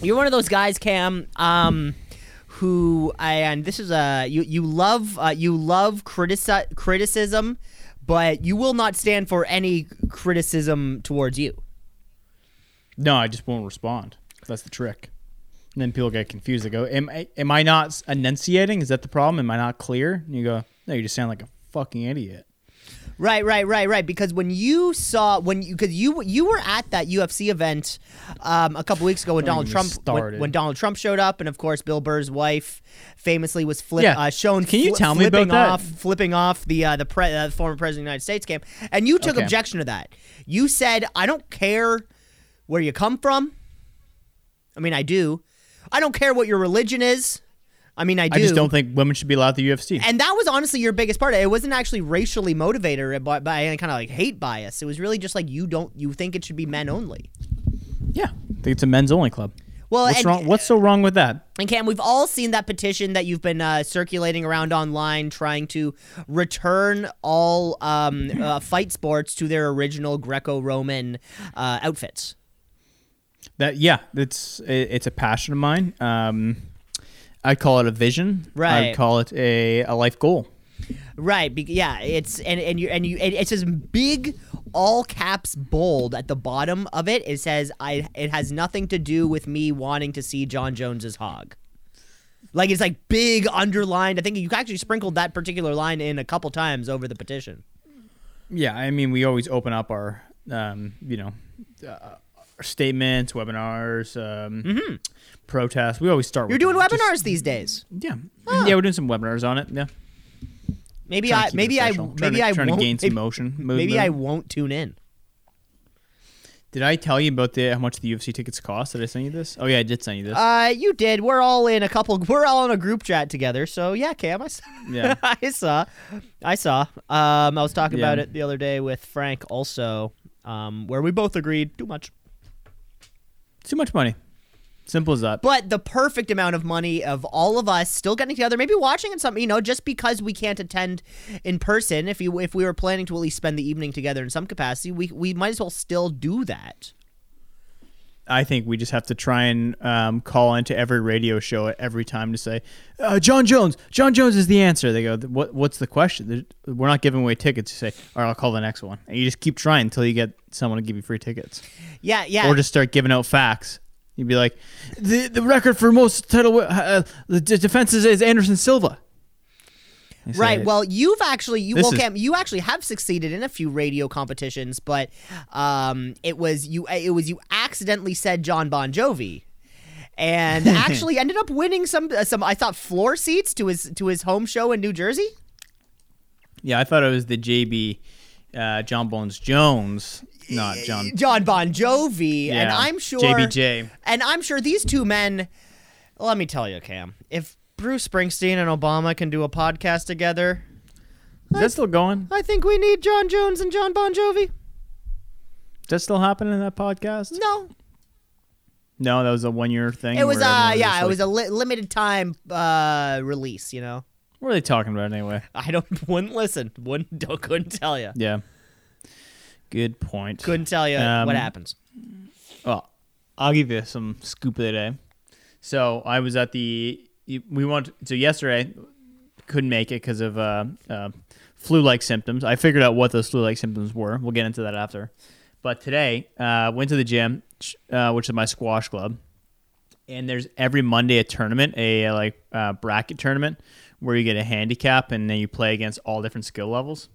You're one of those guys, Cam. Um, who and this is a you you love uh, you love critici- criticism, but you will not stand for any criticism towards you. No, I just won't respond. That's the trick. And then people get confused. They go, "Am I, am I not enunciating? Is that the problem? Am I not clear?" And you go, "No, you just sound like a fucking idiot." Right, right, right, right. Because when you saw when you because you you were at that UFC event um, a couple weeks ago when Don't Donald Trump when, when Donald Trump showed up, and of course Bill Burr's wife famously was flip, Yeah. uh, shown. Can you fli- tell me about flipping that? off flipping off the uh, the, pre- uh, the former president of the United States cam, and you took Okay. objection to that. You said, "I don't care where you come from." I mean, I do. I don't care what your religion is. I mean, I do. I just don't think women should be allowed to UFC. And that was honestly your biggest part. It wasn't actually racially motivated by, by any kind of like hate bias. It was really just like you don't you think it should be men only. yeah, I think it's a men's only club. Well, What's and, wrong? What's so wrong with that? and Cam, we've all seen that petition that you've been uh, circulating around online, trying to return all um, uh, fight sports to their original Greco-Roman uh, outfits. That yeah, it's it, it's a passion of mine. Um, I'd call it a vision. Right. I'd call it a, a life goal. Right. Be- yeah. It's and and you and you. It, it says big, all caps, bold at the bottom of it. It says I. It has nothing to do with me wanting to see Jon Jones's hog. Like it's like big underlined. I think you actually sprinkled that particular line in a couple times over the petition. Yeah, I mean, we always open up our, um, you know, uh, our statements, webinars, um, protests. We always start. Mm-hmm. You're doing. Just- webinars these days. yeah, yeah, we're doing some webinars on it. Yeah, Maybe I. Maybe I. Maybe to, I trying won't. to gain some motion. maybe movement. I won't tune in. Did I tell you about the how much the UFC tickets cost? Did I send you this? Oh yeah, I did send you this. Uh, you did. We're all in a couple. We're all in a group chat together. So yeah, Cam, I saw. Yeah. I saw. I saw. Um, I was talking Yeah. about it the other day with Frank, also, um, where we both agreed too much, Too much money. Simple as that. but the perfect amount of money of all of us still getting together, maybe watching and something. You know, just because we can't attend in person, if you if we were planning to at least spend the evening together in some capacity, we we might as well still do that. I think we just have to try and um, call into every radio show at every time to say, uh, "Jon Jones, Jon Jones is the answer." They go, "What? What's the question?" We're not giving away tickets. You say, "All right, I'll call the next one," and you just keep trying until you get someone to give you free tickets, Yeah, yeah. or just start giving out facts. You'd be like, "the The record for most title uh, the defenses is Anderson Silva." Say, Right. Well, you've actually you well, Cam, you actually have succeeded in a few radio competitions, but um, it was you it was you accidentally said Jon Bon Jovi. And actually ended up winning some uh, some I thought floor seats to his to his home show in New Jersey. yeah, I thought it was the JB uh, Jon Bones Jones, not John. Jon Bon Jovi, and Yeah, I'm sure JBJ. and I'm sure these two men. Let me tell you, Cam, if Bruce Springsteen and Obama can do a podcast together, Is that still going? I think we need Jon Jones and Jon Bon Jovi. Is that still happening in that podcast? No, No, that was a one year thing. It was uh everyone yeah, just it was a li- limited time uh release, you know. What are they talking about anyway? I don't wouldn't listen. Wouldn't don't, couldn't tell you. Yeah. Good point. Couldn't tell you Um, what happens. Well, I'll give you some scoop of the day. So I was at the we went so yesterday couldn't make it because of uh, uh, flu-like symptoms. I figured out what those flu-like symptoms were. We'll get into that after. But today, uh, went to the gym, uh, which is my squash club, and there's every Monday a tournament, a like uh, bracket tournament, where you get a handicap and then you play against all different skill levels.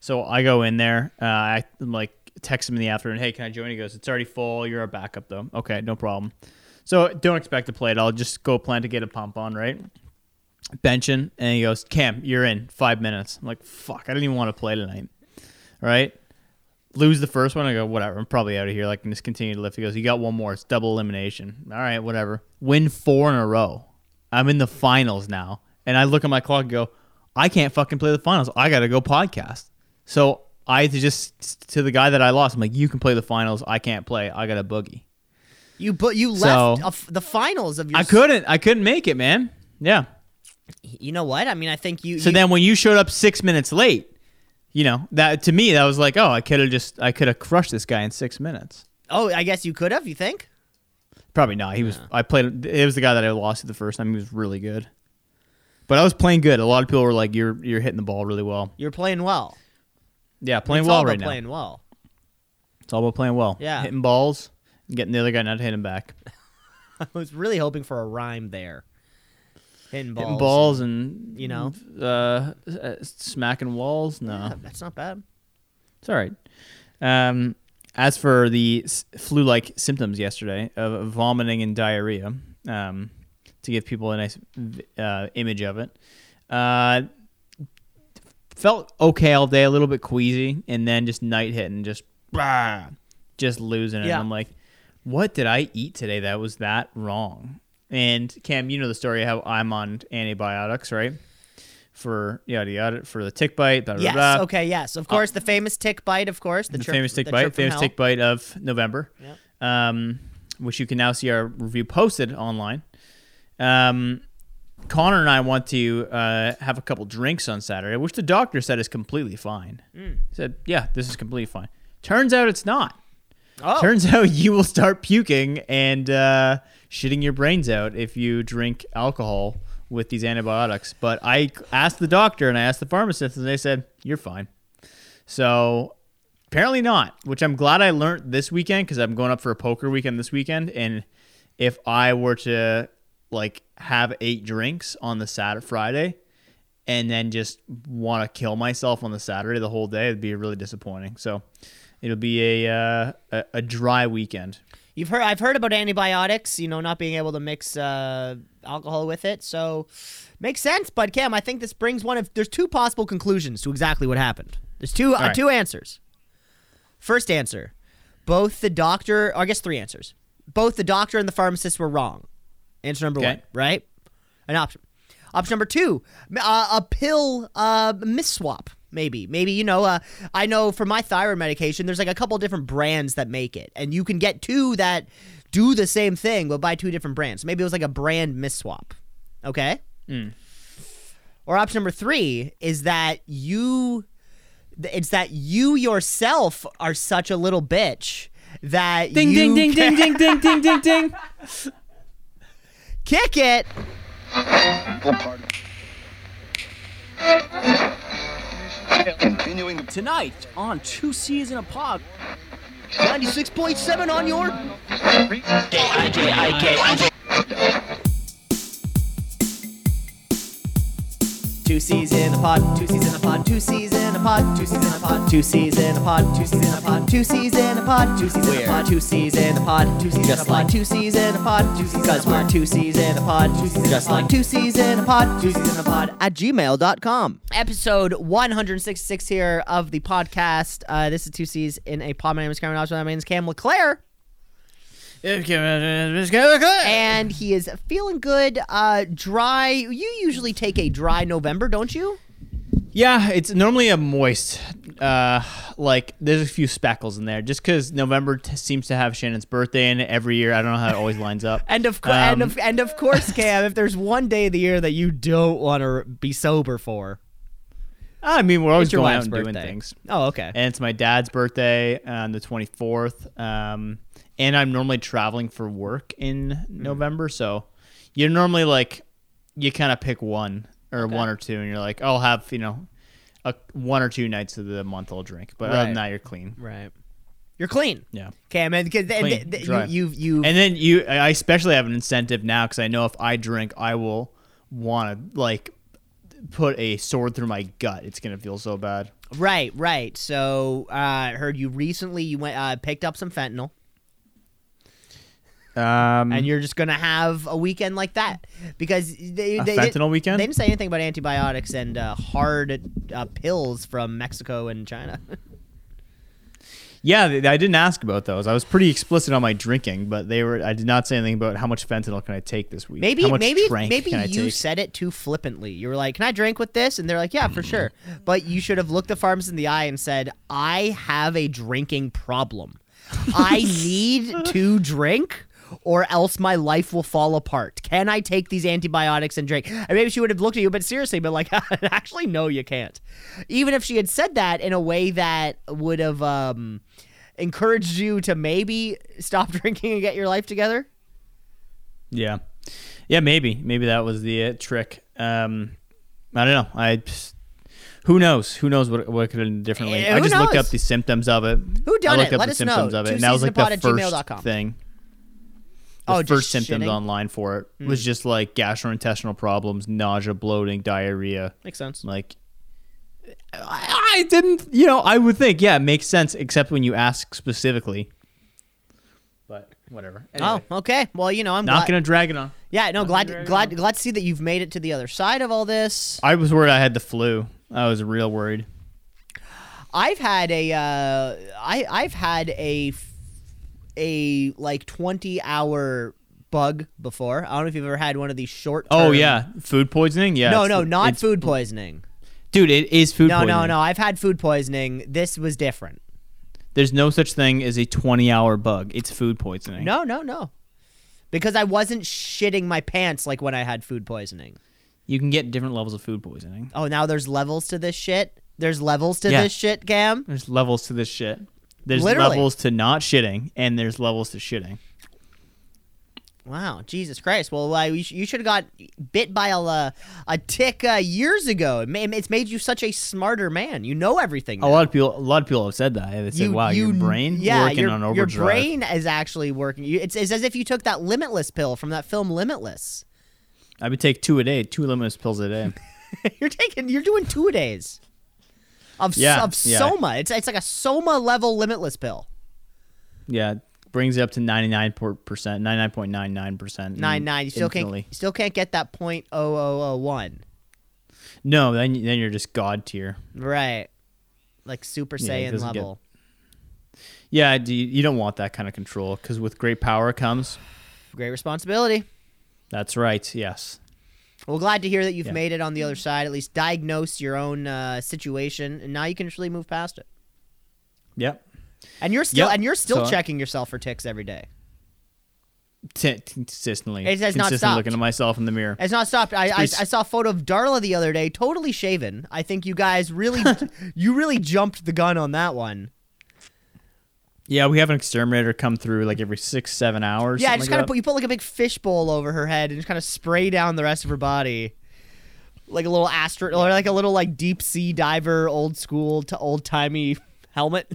So I go in there. Uh, I I'm like text him in the afternoon. Hey, can I join? He goes, it's already full. You're a backup though. Okay, no problem. So don't expect to play it. I'll just go plan to get a pump on, right? Benching, and he goes, Cam, you're in five minutes. I'm like, fuck, I didn't even want to play tonight, right? Lose the first one. I go, whatever. I'm probably out of here. Like, just continue to lift. He goes, you got one more. It's double elimination. All right, whatever. Win four in a row. I'm in the finals now, and I look at my clock and go, I can't fucking play the finals. I got to go podcast. So I just to the guy that I lost. I'm like, you can play the finals. I can't play. I got a boogie. You but you So- left a f- the finals of your I couldn't. I couldn't make it, man. Yeah. You know what? I mean, I think you So you- then when you showed up six minutes late, you know that to me that was like, oh, I could have just I could have crushed this guy in six minutes. Oh, I guess you could have, you think? Probably not. He was. I played. It was the guy that I lost to the first time. He was really good. But I was playing good. A lot of people were like, "You're you're hitting the ball really well." You're playing well. Yeah, playing it's well all about right now. Playing well. It's all about playing well. Yeah. hitting balls, and getting the other guy not to hit him back. I was really hoping for a rhyme there. Hitting balls. Hitting balls and you know? uh, uh, smacking walls. No, Yeah, that's not bad. It's all right. Um, as for the flu-like symptoms yesterday of vomiting and diarrhea, um, to give people a nice uh, image of it, uh, felt okay all day, a little bit queasy, and then just night hitting, just bah, just losing it. Yeah. I'm like, what did I eat today that was that wrong? And Cam, you know the story how I'm on antibiotics, right? For yada yada for the tick bite. Blah, blah, Yes. blah. Okay. Yes. Of course, the famous tick bite. Of course, the, The, chirp- famous tick the bite, famous hell. tick bite of November, Yep. um, which you can now see our review posted online. Um, Connor and I want to uh, have a couple drinks on Saturday, which the doctor said is completely fine. Hmm. He said, "Yeah, this is completely fine." Turns out it's not. Oh. Turns out you will start puking and uh, shitting your brains out if you drink alcohol with these antibiotics. But I asked the doctor and I asked the pharmacist, and they said you're fine. So apparently not, which I'm glad I learned this weekend because I'm going up for a poker weekend this weekend, and if I were to like have eight drinks on the Saturday Friday. And then just want to kill myself on the Saturday the whole day. It'd be really disappointing. So, It'll be a uh, a, a dry weekend. You've heard. I've heard about antibiotics. You know, not being able to mix uh, alcohol with it. So makes sense. But Cam, I think this brings one of. There's two possible conclusions to exactly what happened. There's two uh, right. two answers. First answer, both the doctor, or I guess three answers. Both the doctor and the pharmacist were wrong. Answer number Okay. one, right? An option. Option number two, uh, a pill uh, misswap. Maybe, maybe you know. Uh, I know for my thyroid medication, there's like a couple different brands that make it, and you can get two that do the same thing, but buy two different brands. Maybe it was like a brand misswap. Okay. Mm. Or option number three is that you, it's that you yourself are such a little bitch that Ding you ding ding ding ding ding ding ding ding. Kick it. Continuing Tonight on Two C's in a Pod. 96.7 on your Two C's in a pod, two C's in a pod, two C's in a pod, two C's in a pod, two C's in a pod, two C's in a pod, two C's in a pod, two C's in a pod, two C's in a pod, two C's just like two C's in a pod, two C's because we're two C's in a pod, two C's just like two C's in a pod, two C's in a pod at gmail.com. Episode 166 here of the podcast. Uh, this is two C's in a pod. My name is Cameron Osborne. My name is Cam LeClaire. And he is feeling good. Uh, dry. You usually take a dry November, don't you? Yeah, it's normally a moist. Uh, like there's a few speckles in there, just because November t- seems to have Shannon's birthday in it every year. I don't know how it always lines up. And of course, and Um, of and of course, Cam. if there's one day of the year that you don't want to be sober for, I mean, we're always it's your going out and birthday. doing things. Oh, okay. and it's my dad's birthday on the 24th. Um, and I'm normally traveling for work in Hmm. November, so you're normally like you kind of pick one or one or two, and you're like, I'll have you know a one or two nights of the month I'll drink, but other than that, you're clean. Right. You're clean. Yeah. Okay, Clean, th- dry. you, you've you And then you, I especially have an incentive now because I know if I drink, I will want to like put a sword through my gut. It's gonna feel so bad. right, right. So uh, I heard you recently you went uh, picked up some fentanyl, Um, and you're just gonna have a weekend like that because they, A they fentanyl weekend? They didn't say anything about antibiotics and uh, hard uh, pills from Mexico and China. Yeah, th- I didn't ask about those. I was pretty explicit on my drinking, but they were. I did not say anything about how much fentanyl can I take this week. Maybe maybe maybe you take? said it too flippantly. You were like, "Can I drink with this?" And they're like, "Yeah, for sure." But you should have looked the pharmacist in the eye and said, "I have a drinking problem. I need to drink." Or else my life will fall apart. Can I take these antibiotics and drink? And maybe she would have looked at you, but seriously, but like, actually, no, you can't. Even if she had said that in a way that would have um, encouraged you to maybe stop drinking and get your life together. Yeah, yeah, maybe, maybe that was the uh, trick. Um, I don't know. I just- who knows? Who knows what what could have been differently? Eh, I just looked up the symptoms of it. Who done I looked it? up Let the us know. symptoms of it, Two and that was like the first thing. The Oh, first symptoms shitting? Hmm. online for it was just like gastrointestinal problems, nausea, bloating, diarrhea. Makes sense. Like, I, I didn't, you know, I would think, yeah, it makes sense, except when you ask specifically. But whatever. Anyway, Oh, okay. Well, you know, I'm not glad. gonna drag it on. yeah, no, glad, very glad, glad to see that you've made it to the other side of all this. I was worried I had the flu. I was real worried. I've had a, uh, I, I've had a, a like 20 hour bug before. I don't know if you've ever had one of these short. Oh yeah, food poisoning. Yeah. No, no, not food poisoning. Dude, it is food No, poisoning. no, no. I've had food poisoning. This was different. There's no such thing as a 20 hour bug. It's food poisoning. No, no, no. Because I wasn't shitting my pants like when I had food poisoning. You can get different levels of food poisoning. Oh, now there's levels to this shit. There's levels to Yeah. this shit, Cam. There's levels to this shit. There's Literally. levels to not shitting, and there's levels to shitting. Wow, Jesus Christ. Well, uh, you, sh- you should have got bit by a uh, a tick uh, years ago. It ma- it's made you such a smarter man. You know everything. A lot of people, a lot of people have said that. They said, you, "Wow, you, your brain yeah, working your, on your brain is actually working. It's, it's as if you took that Limitless pill from that film Limitless. I would take two a day, two limitless pills a day. you're taking, you're doing two a days of Yeah, of yeah. Soma. It's it's like a Soma level Limitless pill. yeah, brings it up to 99 percent, 99.99 percent. Nine nine. You still can't you still can't get that point oh oh oh one. No, then then you're just god tier. Right. Like Super Saiyan get- level. Yeah, do you, you don't want that kind of control because with great power comes. Great responsibility. That's right. Yes. Well, glad to hear that you've Yeah. made it on the other side. At least diagnose your own uh, situation, and now you can actually move past it. Yep. And you're still Yep. and you're still So- checking yourself for ticks every day. T- consistently. It has not consistently stopped. looking at myself in the mirror. It's not stopped. I, I, I saw a photo of Darla the other day, totally shaven. I think you guys really, you really jumped the gun on that one. Yeah, we have an exterminator come through like every six, seven hours. Yeah, just kind of put you put like a big fishbowl over her head and just kind of spray down the rest of her body, like a little astro or like a little like deep sea diver, old school to old timey helmet.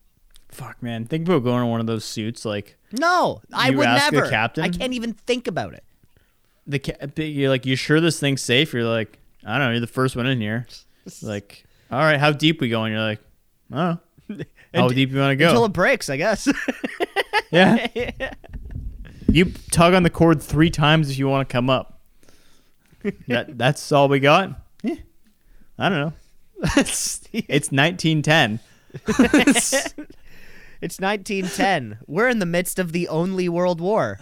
Fuck, man. Think about going in one of those suits. Like No, I would ask the never. captain? I can't even think about it. the ca- you're like, you sure this thing's safe? You're like, I don't know. You're the first one in here. Like, all right, how deep we going? You're like, oh, how deep you want to go? Until it breaks, I guess. yeah. You tug on the cord three times if you want to come up. That that's all we got. Yeah. I don't know. it's 1910. It's 1910. We're in the midst of the only world war.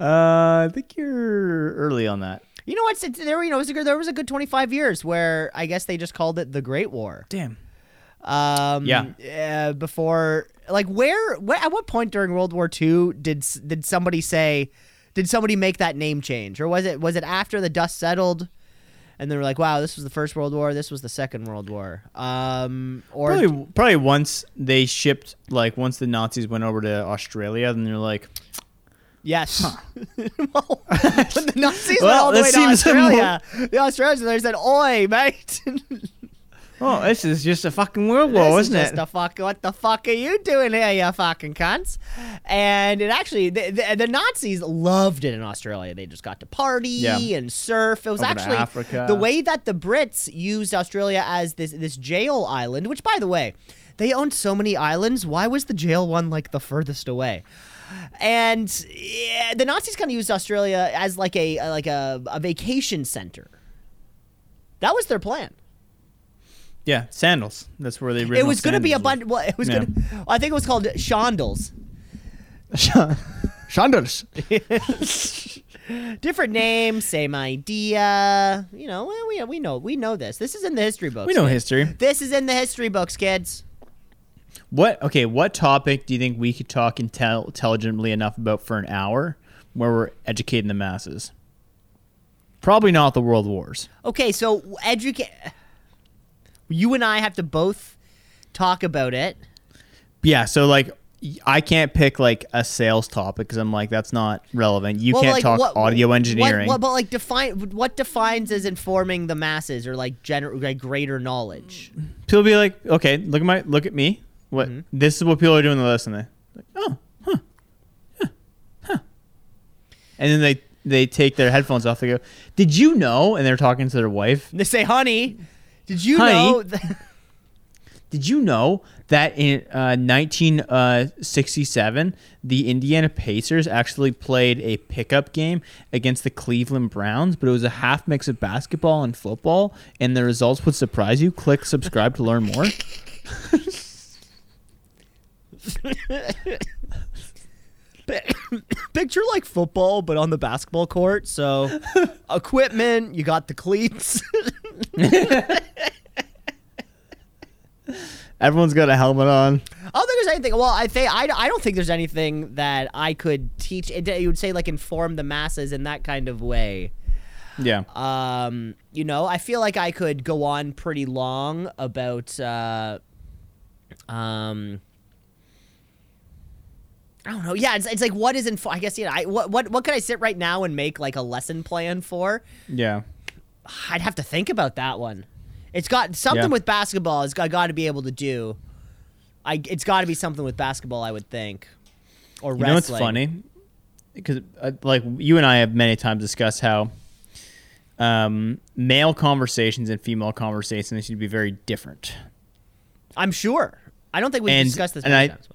Uh, I think you're early on that. You know what? It's- There, you know, it was a good, there was a good 25 years where I guess they just called it the Great War. Damn. Um, Yeah. uh, before, like, where, where, at what point during World War II did did somebody say, did somebody make that name change, or was it was it after the dust settled, and they were like, wow, this was the first World War, this was the second World War, um, or Probably, probably once they shipped, like once the Nazis went over to Australia, then they're like, Yes. well, the Nazis went Well, all the way to Australia, the Australians they said, "Oi, mate, "Oh, this is just a fucking world war, this is isn't just it?" the fuck. What the fuck are you doing here, you fucking cunts?" And it actually, the, the, the Nazis loved it in Australia. They just got to party Yeah. and surf. It was Over actually Africa. the way that the Brits used Australia as this this jail island. Which, by the way, they owned so many islands. Why was the jail one like the furthest away? And yeah, the Nazis kind of used Australia as like a like a, a vacation center. That was their plan. Yeah, sandals. That's where they. It was going to be a bunch. Well, it was Yeah. going. to I think it was called Shondles. sandals. Different name, same idea. You know, we we know we know this. This is in the history books. We know kids. history. This is in the history books, kids. What? Okay, what topic do you think we could talk intel- intelligently enough about for an hour, where we're educating the masses? Probably not the world wars. Okay, so educate. You and I have to both talk about it. Yeah. So like, I can't pick like a sales topic because I'm like that's not relevant. You Well, can't like, talk what- audio engineering. What, but like define what defines as informing the masses or like gener- like greater knowledge. people be like, okay, look at my look at me. What Mm-hmm. this is what people are doing the lesson. They like, oh, huh, huh, huh. And then they they take their headphones off. They go, did you know? And they're talking to their wife. And they say, "Honey, did you Honey? know?" th- Did you know that in uh, 1967, the Indiana Pacers actually played a pickup game against the Cleveland Browns, but it was a half mix of basketball and football, and the results would surprise you? Click subscribe to learn more. Picture like football, but on the basketball court. So, equipment, you got the cleats. Everyone's got a helmet on. I don't think there's anything. Well, I think I, I don't think there's anything that I could teach. It, you would say like inform the masses in that kind of way. Yeah. Um, you know, I feel like I could go on pretty long about. Uh, um, I don't know. Yeah, it's, it's like what is info? I guess you know. I what what what could I sit right now and make like a lesson plan for? Yeah. I'd have to think about that one. It's got something Yeah. with basketball. It's got, got to be able to do. I it's got to be something with basketball. I would think. Or wrestling. You know what's funny? Because uh, like you and I have many times discussed how um, male conversations and female conversations should be very different. I'm sure. I don't think we've And- discussed this and many I- times.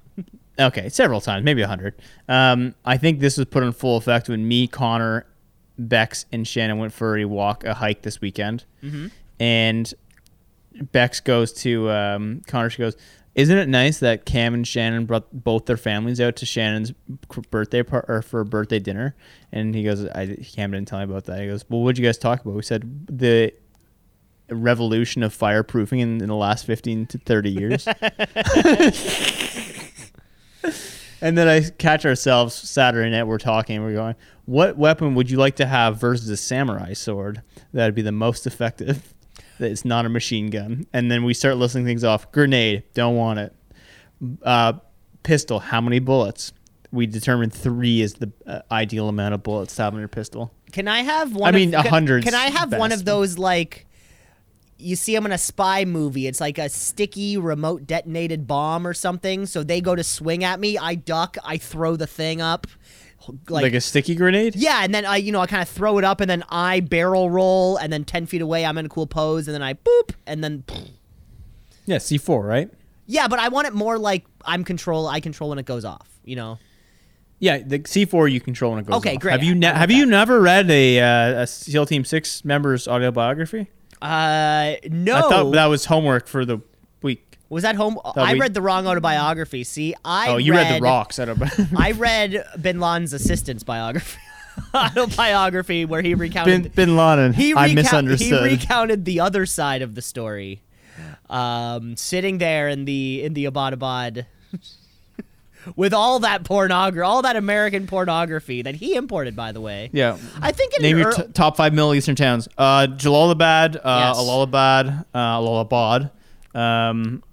Okay, several times, maybe a hundred. Um, I think this was put in full effect when me, Connor, Bex, and Shannon went for a walk, a hike this weekend, Mm-hmm. and Bex goes to um, Connor. She goes, "Isn't it nice that Cam and Shannon brought both their families out to Shannon's birthday par- or for birthday dinner?" And he goes, "I Cam didn't tell me about that." He goes, "Well, what'd you guys talk about?" We said the revolution of fireproofing in, in the last 15 to 30 years. and then I catch ourselves Saturday night, we're talking, we're going, what weapon would you like to have versus a samurai sword? That'd be the most effective. That it's not a machine gun. And then we start listing things off. Grenade, don't want it. Uh, pistol, how many bullets? We determined three is the uh, ideal amount of bullets to have in your pistol. Can I have one? I mean, a hundred's Can, can I have one of those like? You see them in a spy movie. It's like a sticky remote detonated bomb or something. So they go to swing at me. I duck. I throw the thing up. Like, Like, a sticky grenade? yeah, and then I, you know, I kind of throw it up, and then I barrel roll, and then ten feet away, I'm in a cool pose, and then I boop, and then Yeah, C4, right? yeah. But I want it more like I'm control. I control when it goes off. You know. Yeah, the C4 you control when it goes Okay, off. great. Have you ne- have you never read a, uh, a SEAL Team Six member's autobiography? Uh, no. I thought that was homework for the week. was that home? I we- read the wrong autobiography. See, I oh, you read, the rocks. I don't. I read Bin Laden's assistant's biography, autobiography, where he recounted. Bin, Bin Laden. he I misunderstood. He recounted the other side of the story, um, sitting there in the in the Abbottabad with all that pornography, all that American pornography that he imported, by the way. yeah. I think in Name your t- top five Middle Eastern towns. Uh, Jalalabad, uh, Yes. Allahabad, uh, Allahabad. Um,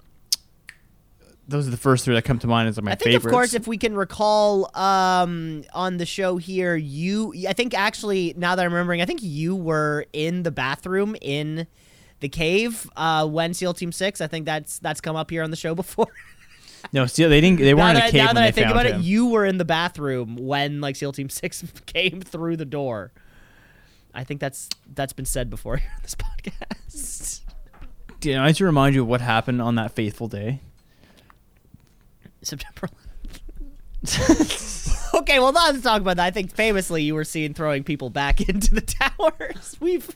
those are the first three that come to mind as my I think, favorites. of course, if we can recall um, on the show here, you, I think actually, now that I'm remembering, I think you were in the bathroom in the cave uh, when SEAL Team Six. I think that's that's come up here on the show before. no, see, they didn't. They weren't in a cave now when that I think about him. it, you were in the bathroom when like SEAL Team Six came through the door. I think that's that's been said before here on this podcast. Did I need to remind you of what happened on that faithful day? September 11th. okay, well, not to talk about that. I think famously you were seen throwing people back into the towers. We've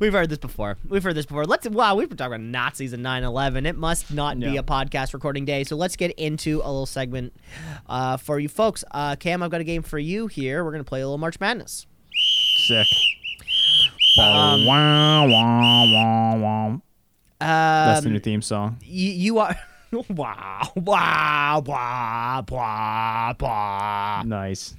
we've heard this before. We've heard this before. Let's wow, we've been talking about Nazis and 9/11. It must not be a podcast recording day. So let's get into a little segment uh, for you folks. Uh, Cam, I've got a game for you here. We're gonna play a little March Madness. Sick. Um, wah. That's the Um, new theme song. you, you are. Wow, wow, wow, wow, wow. Nice.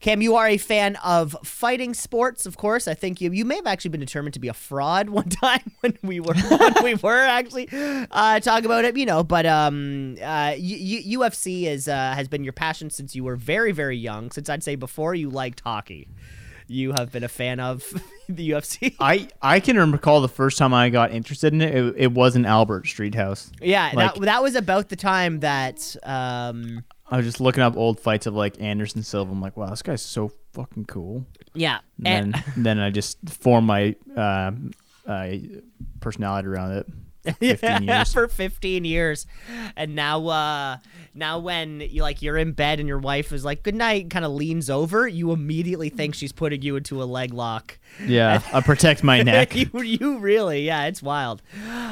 Cam, you are a fan of fighting sports, of course. I think you you may have actually been determined to be a fraud one time when we were when we were actually uh, talking about it, you know. But um, uh, U- UFC is uh, has been your passion since you were very very young. Since I'd say before you liked hockey, you have been a fan of the UFC. I I can recall the first time I got interested in it. It, it was in Albert Street House. Yeah, Like- that, that was about the time that um, I was just looking up old fights of like Anderson Silva. I'm like, wow, this guy's so fucking cool. yeah, And then, then I just formed my uh, uh, personality around it. 15 years. for 15 years and now uh now when you like you're in bed and your wife is like good night kind of leans over you immediately think she's putting you into a leg lock Yeah, I protect my neck. you, you really yeah it's wild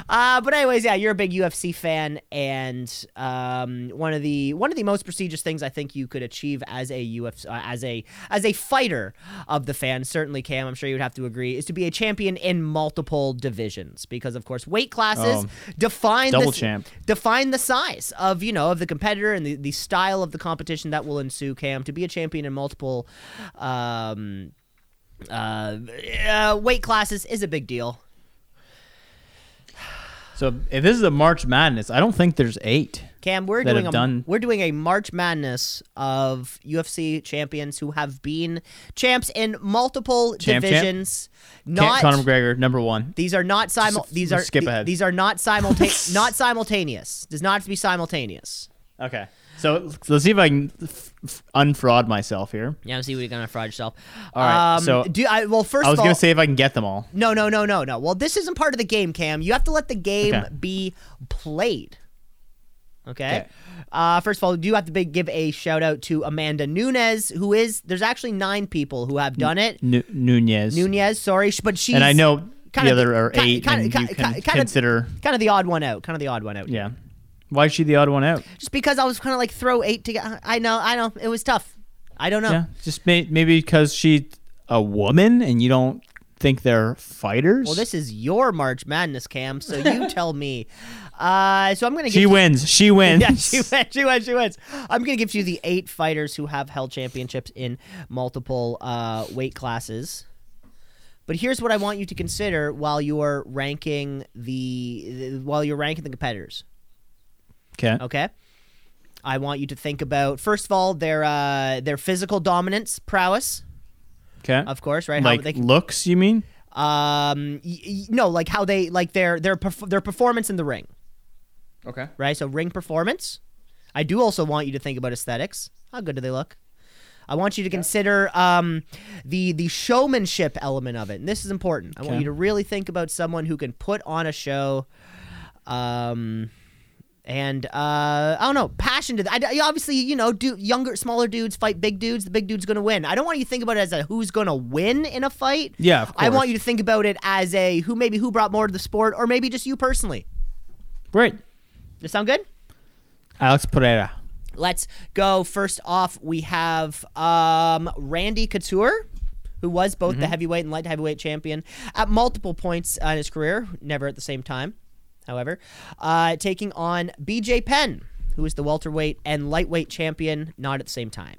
uh but anyways yeah you're a big ufc fan and um one of the one of the most prestigious things i think you could achieve as a ufc uh, as a as a fighter of the fans certainly cam i'm sure you would have to agree is to be a champion in multiple divisions because of course weight classes Oh, define double the, champ. define the size of you know of the competitor and the, the style of the competition that will ensue cam to be a champion in multiple um uh, uh weight classes is a big deal So if this is a March Madness, I don't think there's eight. Cam, we're doing a done- we're doing a March Madness of UFC champions who have been champs in multiple Champ, champ? divisions. Can't Conor McGregor number one. these are not simul. Just These are skip th- ahead. these are not simultaneous. not simultaneous. Does not have to be simultaneous. Okay. So let's see if I can f- f- unfraud myself here. Yeah, see what you're gonna fraud yourself. All right, Um, so do I? Well, first I was of all, gonna say if I can get them all. no, no, no, no, no. Well, this isn't part of the game, Cam. You have to let the game Okay. be played. Okay. Okay. Uh, first of all, do you have to big, give a shout out to Amanda Nunes, who is there's actually nine people who have done it. Nu- Nunes. Nunes, sorry, sh- but she's And I know kinda the other are ki- eight, kinda- and ki- you can ki- kinda- consider. kind of the odd one out. Kind of the odd one out. Yeah. Why is she the odd one out? Just because I was kind of like throw eight together. I know, I know, it was tough. I don't know. Yeah. Just may- maybe because she's a woman and you don't think they're fighters. Well, this is your March Madness, Cam. So you tell me. Uh, so I'm gonna. she give wins. She wins. Yeah, she wins. She wins. She wins. I'm gonna give you the eight fighters who have held championships in multiple uh, weight classes. But here's what I want you to consider while you're ranking the, the while you're ranking the competitors. Okay. Okay. I want you to think about first of all their uh, their physical dominance, prowess, Okay. of course, right? like how they looks, you mean? um y- y- no, like how they like their their perf- their performance in the ring. Okay. right? So ring performance. I do also want you to think about aesthetics. How good do they look? I want you to consider um, the the showmanship element of it, and this is important. I want you to really think about someone who can put on a show, um, and uh, I don't know, passion to. that. I, obviously, you know, do younger, smaller dudes fight big dudes. The big dude's gonna win. I don't want you to think about it as a who's gonna win in a fight. Yeah, of I want you to think about it as a who maybe who brought more to the sport, or maybe just you personally. Great. Does sound good? Alex Pereira. Let's go. First off, we have um, Randy Couture, who was both the heavyweight and light heavyweight champion at multiple points in his career, never at the same time, however, uh, taking on BJ Penn, who is the welterweight and lightweight champion, not at the same time.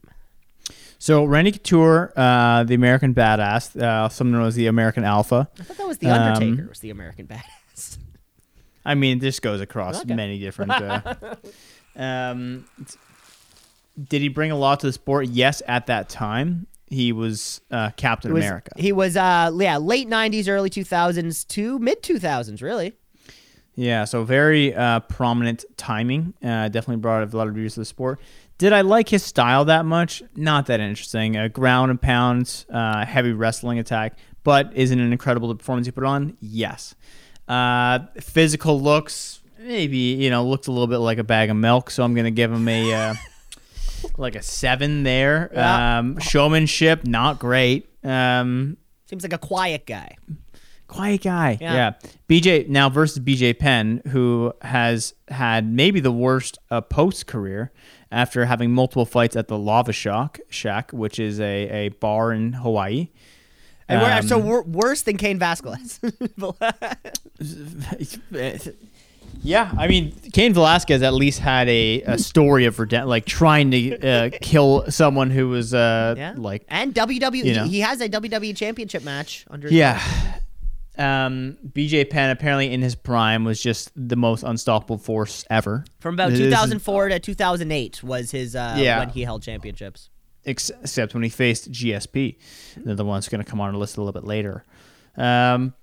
So Randy Couture, uh, the American Badass, uh, someone known as the American Alpha. I thought that was the Um, Undertaker, was the American badass. I mean, this goes across Okay. many different. Uh, um, did he bring a lot to the sport? Yes, at that time he was uh, Captain He was- America. He was, uh, yeah, late '90s, early 2000s to mid 2000s, really. Yeah, so very uh, prominent timing. Uh, definitely brought a lot of views to the sport. Did I like his style that much? Not that interesting. A ground and pound, uh, heavy wrestling attack, but is it an incredible performance he put on? Yes. Uh, physical looks, maybe you know, looked a little bit like a bag of milk. So I'm gonna give him a uh, like a seven there. Yeah. Um, showmanship, not great. Um, Seems like a quiet guy. Quiet guy. Yeah. Yeah. BJ now versus BJ Penn, who has had maybe the worst uh, post career after having multiple fights at the Lava Shock Shack, which is a, a bar in Hawaii. And we're, so Um, we're worse than Cain Vasquez. Yeah, I mean, Cain Velasquez at least had a, a story of redemption, like trying to uh, kill someone who was uh, Yeah. like and WWE, you know. he has a WWE Championship match under. his Yeah. Belt. Um, BJ Penn apparently in his prime was just the most unstoppable force ever. From about This is- 2004 to 2008 was his uh, Yeah. when he held championships. except when he faced GSP. They're the ones going to come on the list a little bit later. Um,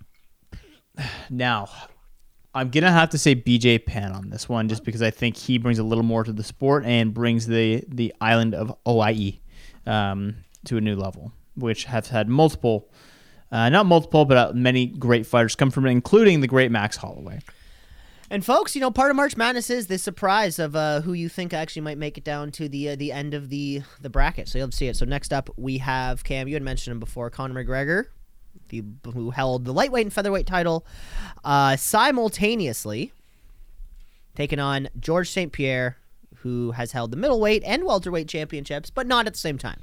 now, I'm going to have to say BJ Penn on this one just because I think he brings a little more to the sport and brings the, the island of OIE um, to a new level, which has had multiple, uh, not multiple, but uh, many great fighters come from it, including the great Max Holloway. And folks, you know, part of March Madness is the surprise of uh, who you think actually might make it down to the uh, the end of the the bracket. So you'll see it. So next up, we have Cam. You had mentioned him before, Conor McGregor, the who held the lightweight and featherweight title uh, simultaneously, taking on Georges St. Pierre, who has held the middleweight and welterweight championships, but not at the same time.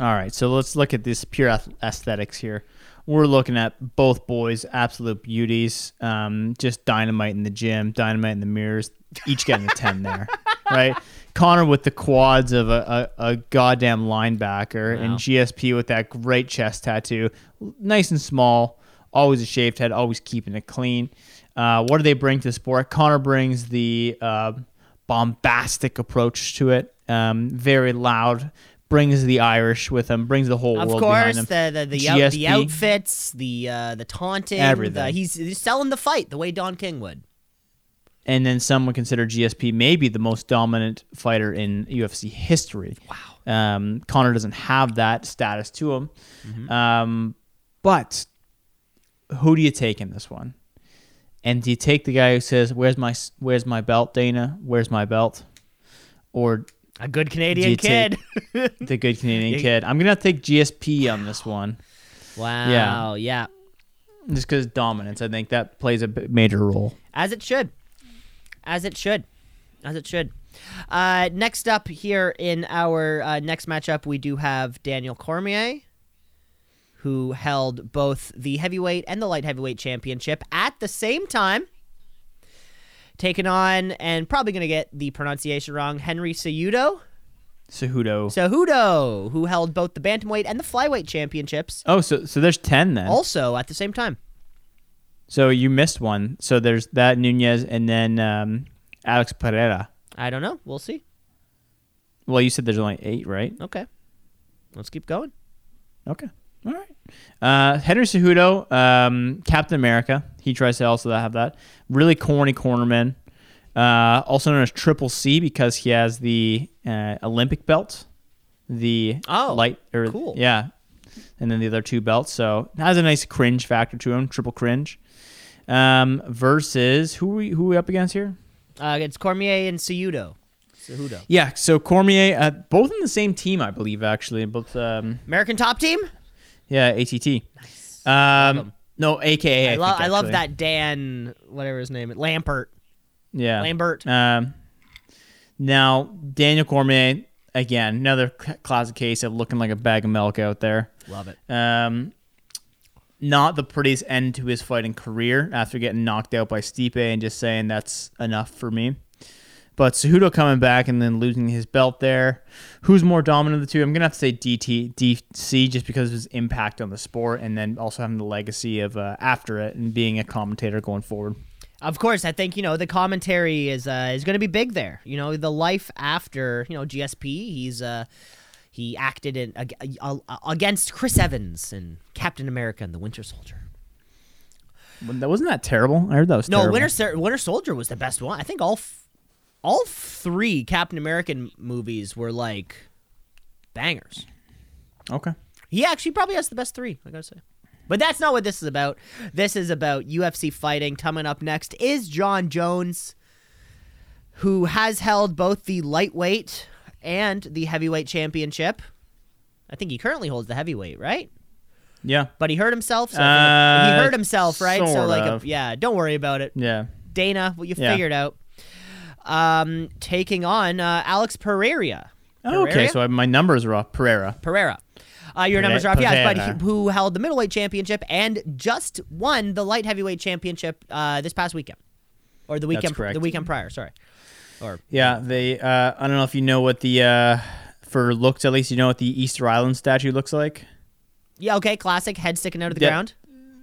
All right, so let's look at this pure aesthetics here. We're looking at both boys, absolute beauties, um, just dynamite in the gym, dynamite in the mirrors, each getting a 10 there, right? Conor with the quads of a, a, a goddamn linebacker, and GSP with that great chest tattoo, nice and small, always a shaved head, always keeping it clean. Uh, what do they bring to the sport? Conor brings the uh, bombastic approach to it, um, very loud, brings the Irish with him, brings the whole Of world behind course, him. the the the, out, the outfits, the uh, the taunting, Everything. The, he's, he's selling the fight the way Don King would. and then some would consider GSP maybe the most dominant fighter in UFC history. Wow. Um, Conor doesn't have that status to him. Mm-hmm. Um, but who do you take in this one? And do you take the guy who says, "Where's my Where's my belt, Dana? Where's my belt?" Or A good Canadian kid. the good Canadian kid? I'm gonna take GSP on this one, wow. Yeah. yeah. just because dominance. I think that plays a major role. As it should. As it should. As it should. Uh, next up here in our uh, next matchup, we do have Daniel Cormier, who held both the heavyweight and the light heavyweight championship at the same time. Taking on, and probably going to get the pronunciation wrong, Henry Cejudo. Cejudo. Cejudo, who held both the bantamweight and the flyweight championships, Oh, so so there's ten then. also at the same time. So you missed one. So there's that Nunes and then um, Alex Pereira. I don't know. We'll see. Well, you said there's only eight, right? Okay. Let's keep going. Okay. All right. Uh, Henry Cejudo, um, Captain America. He tries to also have that. Really corny cornerman. Uh, also known as Triple C because he has the uh, Olympic belt, the Oh, light or cool. yeah, and then the other two belts. So has a nice cringe factor to him. Triple cringe. Um, versus who we who we up against here? Uh, it's Cormier and Cejudo. Cejudo. Yeah, so Cormier, uh, both in the same team, I believe, actually. Both, um, American Top Team. yeah, ATT. Love Um. No, AKA. I, I, I love that Dan, whatever his name is, Lambert. Yeah, Lambert. Um, now Daniel Cormier again, another classic case of looking like a bag of milk out there. Love it. Um, not the prettiest end to his fighting career after getting knocked out by Stipe and just saying that's enough for me. But Cejudo coming back and then losing his belt there. Who's more dominant of the two? I'm gonna have to say DT DC just because of his impact on the sport, and then also having the legacy of uh, after it and being a commentator going forward. Of course, I think you know the commentary is uh, is going to be big there. You know, the life after you know GSP. He's uh, he acted in uh, against Chris Evans and Captain America and the Winter Soldier. That wasn't that terrible. I heard that was No, terrible. Winter Winter Soldier was the best one. I think all f- all three Captain American movies were like bangers. Okay. He actually probably has the best three, I gotta say. But that's not what this is about. This is about UFC fighting. Coming up next is Jon Jones, who has held both the lightweight and the heavyweight championship. I think he currently holds the heavyweight, right? Yeah. But he hurt himself. So Uh, he hurt himself, right? So like, a, yeah, don't worry about it. Yeah. Dana, well, you Yeah. figured out. Um, taking on uh, Alex Pereira. Oh, okay, so I- my numbers are off. Pereira. Pereira. Uh, your numbers are off, yes, but he, who held the middleweight championship and just won the light heavyweight championship uh, this past weekend. or the weekend the weekend prior. Sorry, or Yeah, they. Uh, I don't know if you know what the uh, for looks at least you know what the Easter Island statue looks like. yeah, okay, classic head sticking out of the Yeah, ground.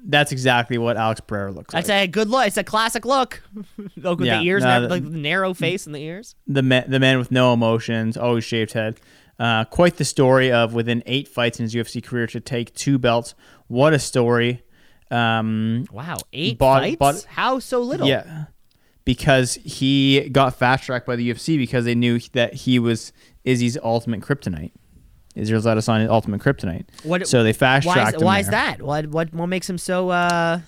That's exactly what Alex Pereira looks That's like. That's a good look. It's a classic look. Look with Yeah, the ears, no, and the- like the narrow face and the ears. the man, the man with no emotions, always shaved head. Uh, quite the story of within eight fights in his UFC career to take two belts. What a story! Um, Wow, eight Bought- fights. bought- How so little? Yeah, because he got fast tracked by the UFC because they knew that he was Izzy's ultimate kryptonite. Israel's Adesanya ultimate kryptonite. What- so they fast Why tracked is, him. why is there. that? What what what makes him so uh,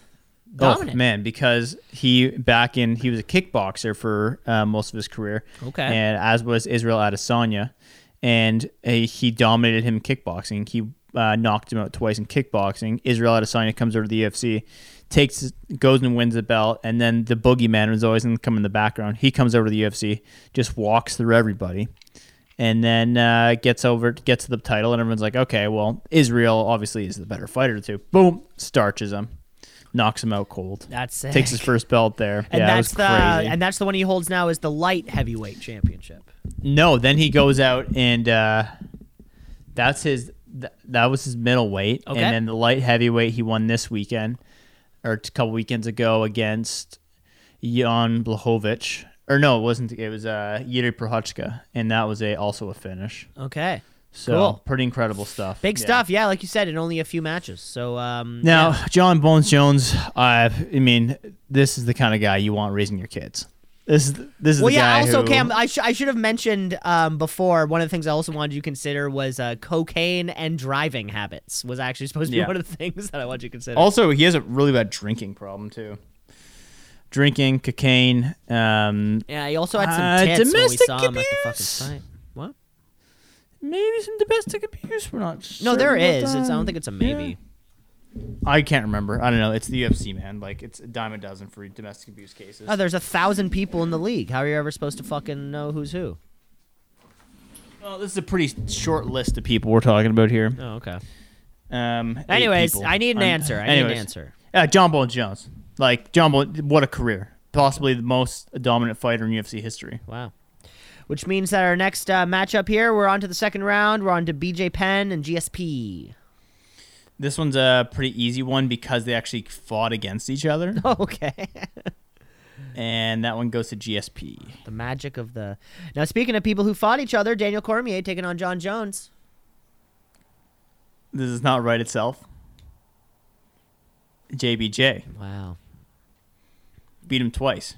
Oh man, because he back in he was a kickboxer for uh, most of his career. Okay. and as was Israel Adesanya, and uh, he dominated him in kickboxing. He uh, knocked him out twice in kickboxing. Israel Adesanya comes over to the UFC, takes goes and wins the belt, and then the boogeyman was always to come in the background. He comes over to the UFC, just walks through everybody. And then uh, gets over, gets to the title, and everyone's like, "Okay, well, Israel obviously is the better fighter too." Boom, starches him, knocks him out cold. That's it. takes his first belt there. And yeah, that's the crazy. and that's the one he holds now is the light heavyweight championship. no, then he goes out and uh, that's his. Th- that was his middleweight, Okay. and then the light heavyweight he won this weekend or a couple weekends ago against Jan Blachowicz. Or no, it wasn't. It was uh, Jiri Prochazka, and that was a also a finish. Okay. So Cool. pretty incredible stuff. Big Yeah. stuff, yeah, like you said, in only a few matches. So um Now, yeah. Jon Bones Jones, I, I mean, this is the kind of guy you want raising your kids. This is this is Well, the yeah. guy Also, who, Cam, I, sh- I should have mentioned um, before. One of the things I also wanted you to consider was uh, cocaine and driving habits. Was actually supposed to be Yeah. one of the things that I wanted you to consider. Also, he has a really bad drinking problem too. Drinking, cocaine. Um, yeah, he also had some Uh, tits when we domestic saw him at the abuse? fucking fight. What? maybe some domestic abuse. We're not. No, there is. It's, I don't think it's a Yeah. maybe. I can't remember. I don't know. It's the UFC, man. Like it's a dime a dozen for domestic abuse cases. Oh, there's a thousand people in the league. How are you ever supposed to fucking know who's who? well, this is a pretty short list of people we're talking about here. Oh, okay. Um, Anyways. I need an Um, answer. I need an answer. Uh, Jon Bones Jones. Like Jon Bones, what a career! Possibly the most dominant fighter in UFC history. Wow. Which means that our next uh, matchup here, we're on to the second round. We're on to BJ Penn and GSP. This one's a pretty easy one because they actually fought against each other, okay. and that one goes to GSP. the magic of the. Now, speaking of people who fought each other, Daniel Cormier taking on Jon Jones. This is not right itself. JBJ Wow. Beat him twice.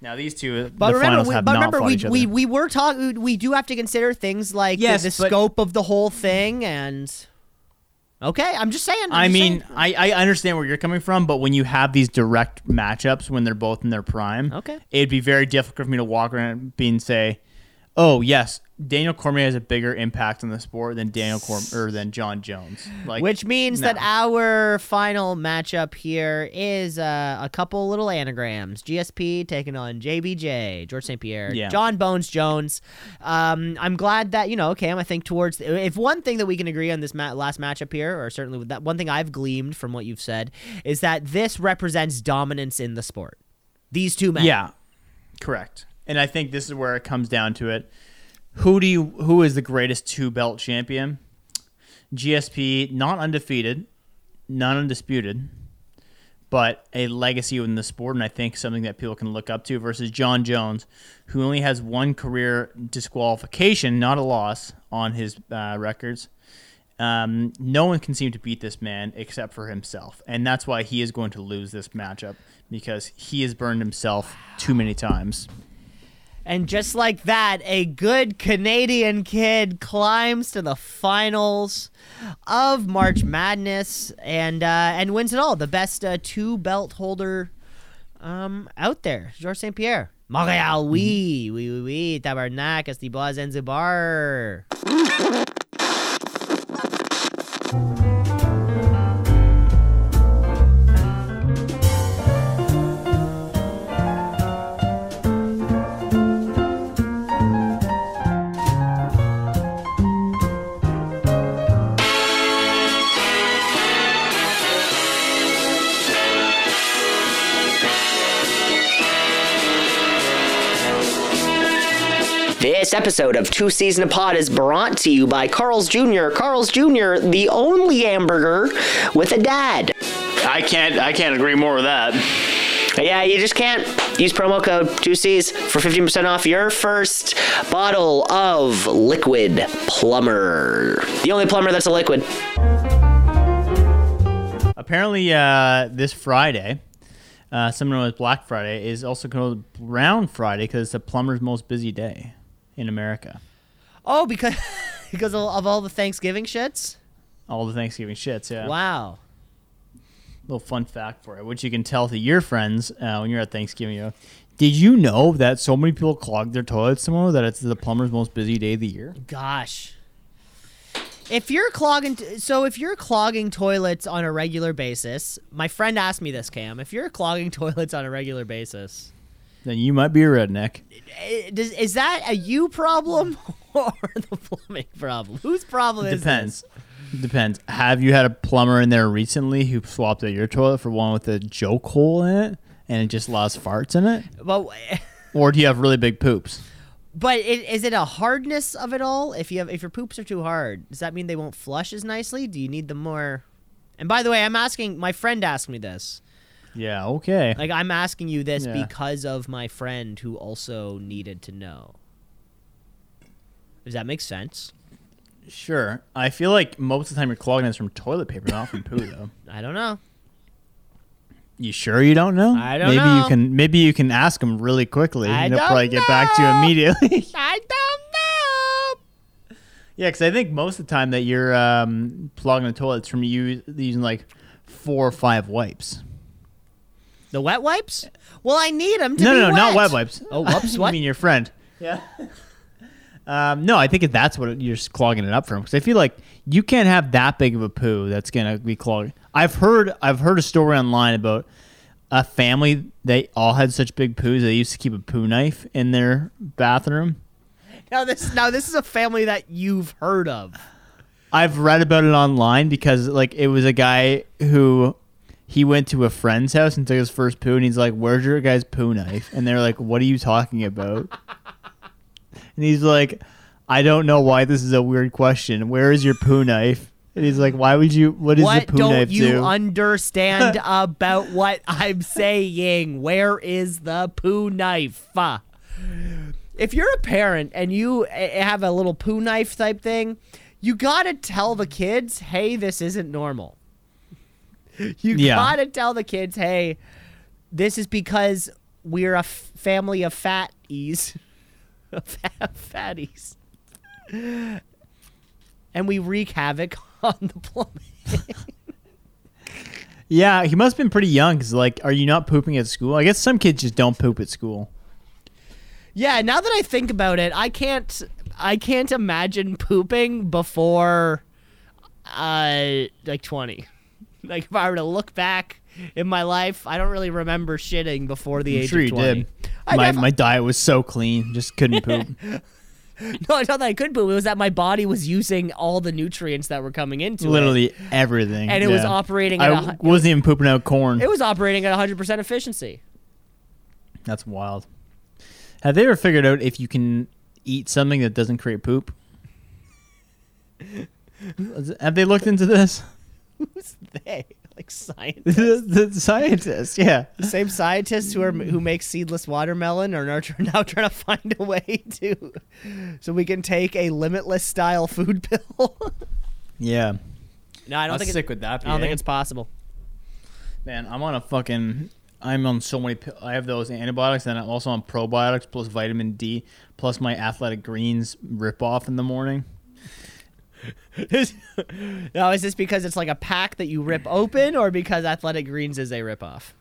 Now these two, uh, But the remember, finals we, have but not remember, we, each other. we we were talking. We do have to consider things like the- Yes, the, but- scope of the whole thing, and okay, I'm just saying. I'm I just mean, saying. I, I understand where you're coming from, but when you have these direct matchups when they're both in their prime, Okay. it'd be very difficult for me to walk around and be and say, "Oh yes, Daniel Cormier has a bigger impact on the sport than Daniel Corm or than Jon Jones." Like, Which means no. that our final matchup here is uh, a couple little anagrams. GSP taking on JBJ, Georges St. Pierre, Yeah. Jon Bones Jones. Um, I'm glad that, you know, Cam, I think towards, if one thing that we can agree on this ma- last matchup here, or certainly with that one thing I've gleamed from what you've said, is that this represents dominance in the sport. These two men. yeah, correct. And I think this is where it comes down to it. Who do you? Who is the greatest two belt champion? GSP, not undefeated, not undisputed, but a legacy in the sport, and I think something that people can look up to. Versus Jon Jones, who only has one career disqualification, not a loss, on his uh, records. Um, no one can seem to beat this man except for himself, and that's why he is going to lose this matchup because he has burned himself too many times. And just like that, a good Canadian kid climbs to the finals of March Madness and uh, and wins it all. The best uh, two belt holder um, out there, Georges St. Pierre. Montréal, oui, oui, oui, oui. Tabarnak, Estibois, Zanzibar. This episode of Two C's in a Pod is brought to you by Carl's Jr. Carl's Jr., the only hamburger with a dad. I can't. I can't agree more with that. Yeah, you just can't use promo code 2Cs for 15% off your first bottle of liquid plumber. The only plumber that's a liquid. Apparently, uh, this Friday, uh, something known as Black Friday, is also called Brown Friday because it's the plumber's most busy day in America. Oh, because because of, all the Thanksgiving shits? All the Thanksgiving shits, yeah. Wow. Little fun fact for you, which you can tell to your friends uh, when you're at Thanksgiving. You know, Did you know that so many people clog their toilets tomorrow that it's the plumber's most busy day of the year? Gosh. If you're clogging, so if you're clogging toilets on a regular basis, my friend asked me this, Cam. If you're clogging toilets on a regular basis, Then you might be a redneck. eh, does, is that a you problem or the plumbing problem? Whose problem is Depends. this? Depends. Have you had a plumber in there recently who swapped out your toilet for one with a joke hole in it and it just allows farts in it? Well, Or do you have really big poops? but it, is it a hardness of it all? If you have, if your poops are too hard, does that mean they won't flush as nicely? Do you need them more? And by the way, I'm asking. My friend asked me this. Yeah, okay. Like I'm asking you this Yeah. because of my friend who also needed to know. Does that make sense? Sure. I feel like most of the time you're clogging this from toilet paper, not from poo, though. I don't know. You sure you don't know? I don't maybe know. you can. Maybe you can ask him really quickly. I and he'll don't probably get back to you know. immediately. I don't know. yeah, because I think most of the time that you're um, plugging the toilets from you using like four or five wipes. The wet wipes? Well, I need them to no, be no, no, not wet. wet wipes. Oh, whoops, I what? mean your friend. Yeah. um, no, I think that's what you're just clogging it up from. Because I feel like you can't have that big of a poo that's gonna be clogged. I've heard I've heard a story online about a family. They all had such big poos. They used to keep a poo knife in their bathroom. Now this now this is a family that you've heard of. I've read about it online because like it was a guy who he went to a friend's house and took his first poo and he's like, "Where's your guy's poo knife?" And they're like, "What are you talking about?" and he's like, "I don't know why this is a weird question. Where is your poo knife?" And he's like, "Why would you? What does what the poo knife don't you do?" understand about what I'm saying? Where is the poo knife? If you're a parent and you uh, have a little poo knife type thing, you gotta tell the kids, "Hey, this isn't normal." You Yeah. gotta tell the kids, "Hey, this is because we're a f- family of fatties, of fatties, and we wreak havoc on the plumbing." yeah, he must have been pretty young. Cause like, are you not pooping at school? I guess some kids just don't poop at school. Yeah, now that I think about it, I can't I can't imagine pooping before uh like 20. Like if I were to look back in my life, I don't really remember shitting before the I'm age sure of you 20. did. I My def- my diet was so clean, just couldn't poop. No, it's not that I could poop. It was that my body was using all the nutrients that were coming into it. Literally everything. And it was operating at I a wasn't even pooping out corn. It was operating at 100% efficiency. That's wild. Have they ever figured out if you can eat something that doesn't create poop? Have they looked into this? Who's they? Like scientists. the, the scientists, yeah. The same scientists who are who make seedless watermelon are now, now trying to find a way to so we can take a limitless style food pill. Yeah. no, I don't I'm think sick it's, with that. I don't think eh? it's possible. Man, I'm on a fucking. I'm on so many. pi- I have those antibiotics, and I'm also on probiotics plus vitamin D plus my Athletic Greens rip off in the morning. now, is this because it's like a pack that you rip open, or because Athletic Greens is a rip off?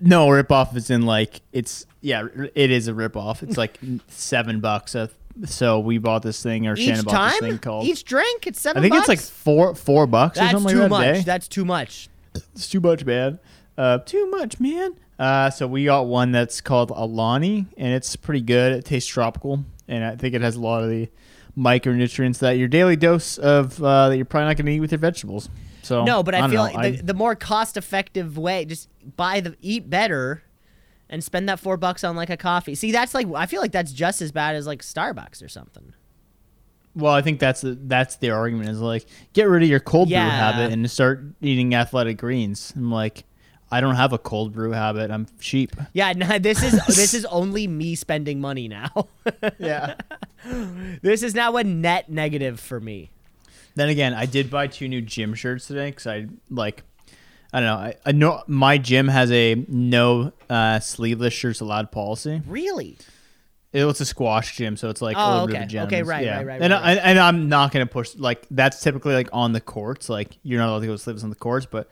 No, rip off is in like it's yeah, it is a rip off. It's like seven bucks. Uh, so we bought this thing, or Each Shannon bought this thing time, called. each drink, it's seven. I think it's like four four bucks or that's something too like that much. day. That's too much. It's too much, man. Uh, too much, man. Uh, so we got one that's called Alani, and it's pretty good. It tastes tropical, and I think it has a lot of the micronutrients that your daily dose of uh, that you're probably not going to eat with your vegetables. So No, but I, don't feel know. like the, the more cost effective way, just buy the eat better, and spend that four bucks on like a coffee. See, that's like I feel like that's just as bad as like Starbucks or something. Well, I think that's the that's the argument is like get rid of your cold Yeah. brew habit and start eating athletic greens. I'm like, I don't have a cold brew habit. I'm cheap. Yeah, no, this is this is only me spending money now. Yeah. this is now a net negative for me. then again, I did buy two new gym shirts today because I like. I don't know. I, I know my gym has a no uh, sleeveless shirts allowed policy. Really? It, It's a squash gym, so it's like Oh, a little bit okay. of gym. Okay, right, yeah. right, right, And right, I, and I'm not gonna push like that's typically like on the courts. Like you're not allowed to go sleeveless on the courts, but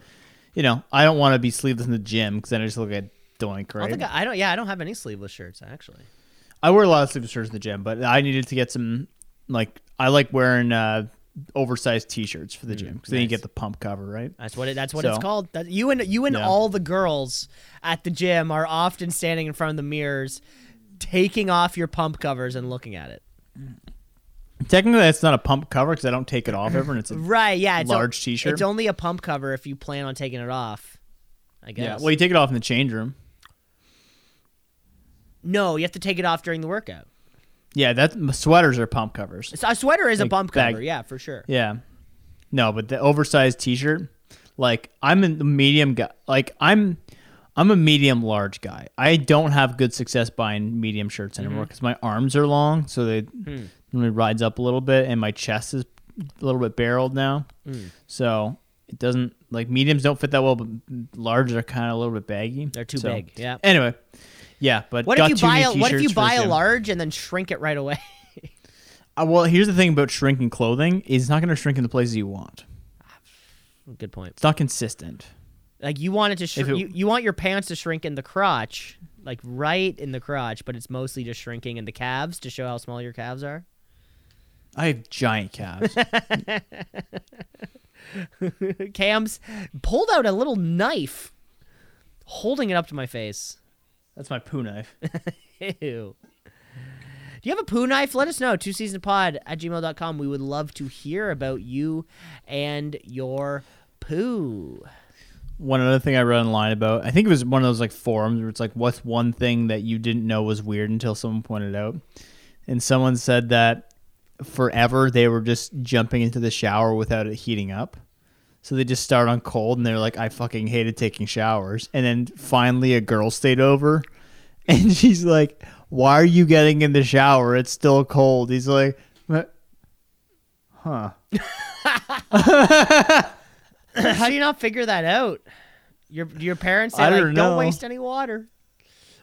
you know I don't want to be sleeveless in the gym because then I just look at doink. I Right. don't think I, I don't. Yeah, I don't have any sleeveless shirts actually. I wear a lot of sleeveless shirts in the gym, but I needed to get some like I like wearing uh, oversized T-shirts for the gym because then you Mm, get the pump cover, right? That's what it. That's what So- it's called. That, you and you and Yeah. all the girls at the gym are often standing in front of the mirrors, taking off your pump covers and looking at it. Technically, that's not a pump cover because I don't take it off ever, and it's a Right? Yeah. It's Large t-shirt? It's only a pump cover if you plan on taking it off. I guess. yeah. Well, you take it off in the change room. no, you have to take it off during the workout. Yeah, that sweaters are pump covers. A sweater is a Like pump bag- cover. Yeah, for sure. Yeah. No, but the oversized T-shirt, like I'm a medium guy. Like I'm, I'm a medium large guy. I don't have good success buying medium shirts Mm-hmm. anymore because my arms are long, so they Hmm. It rides up a little bit, and my chest is a little bit barreled now. Hmm. So it doesn't like mediums don't fit that well, but large are kind of a little bit baggy. They're too So, big, yeah. Anyway, yeah, but What got if you buy a What if you t-shirts for the buy a large and then shrink it right away? Uh, well, here's the thing about shrinking clothing: is it's not going to shrink in the places you want. Good point. It's not consistent. Like you want it to shrink. you, you want your pants to shrink in the crotch, like right in the crotch, but it's mostly just shrinking in the calves to show how small your calves are. I have giant calves. Cam's pulled out a little knife, holding it up to my face. That's my poo knife. Ew. Do you have a poo knife? Let us know. Two season pod at gmail.com. We would love to hear about you and your poo. One other thing I read online about, I think it was one of those like forums where it's like, what's one thing that you didn't know was weird until someone pointed out? And someone said that forever they were just jumping into the shower without it heating up. So they just start on cold and they're like, I fucking hated taking showers. And then finally a girl stayed over and she's like, Why are you getting in the shower? It's still cold. He's like, "What? Huh. How do you not figure that out? Your your parents say I don't don't waste any water.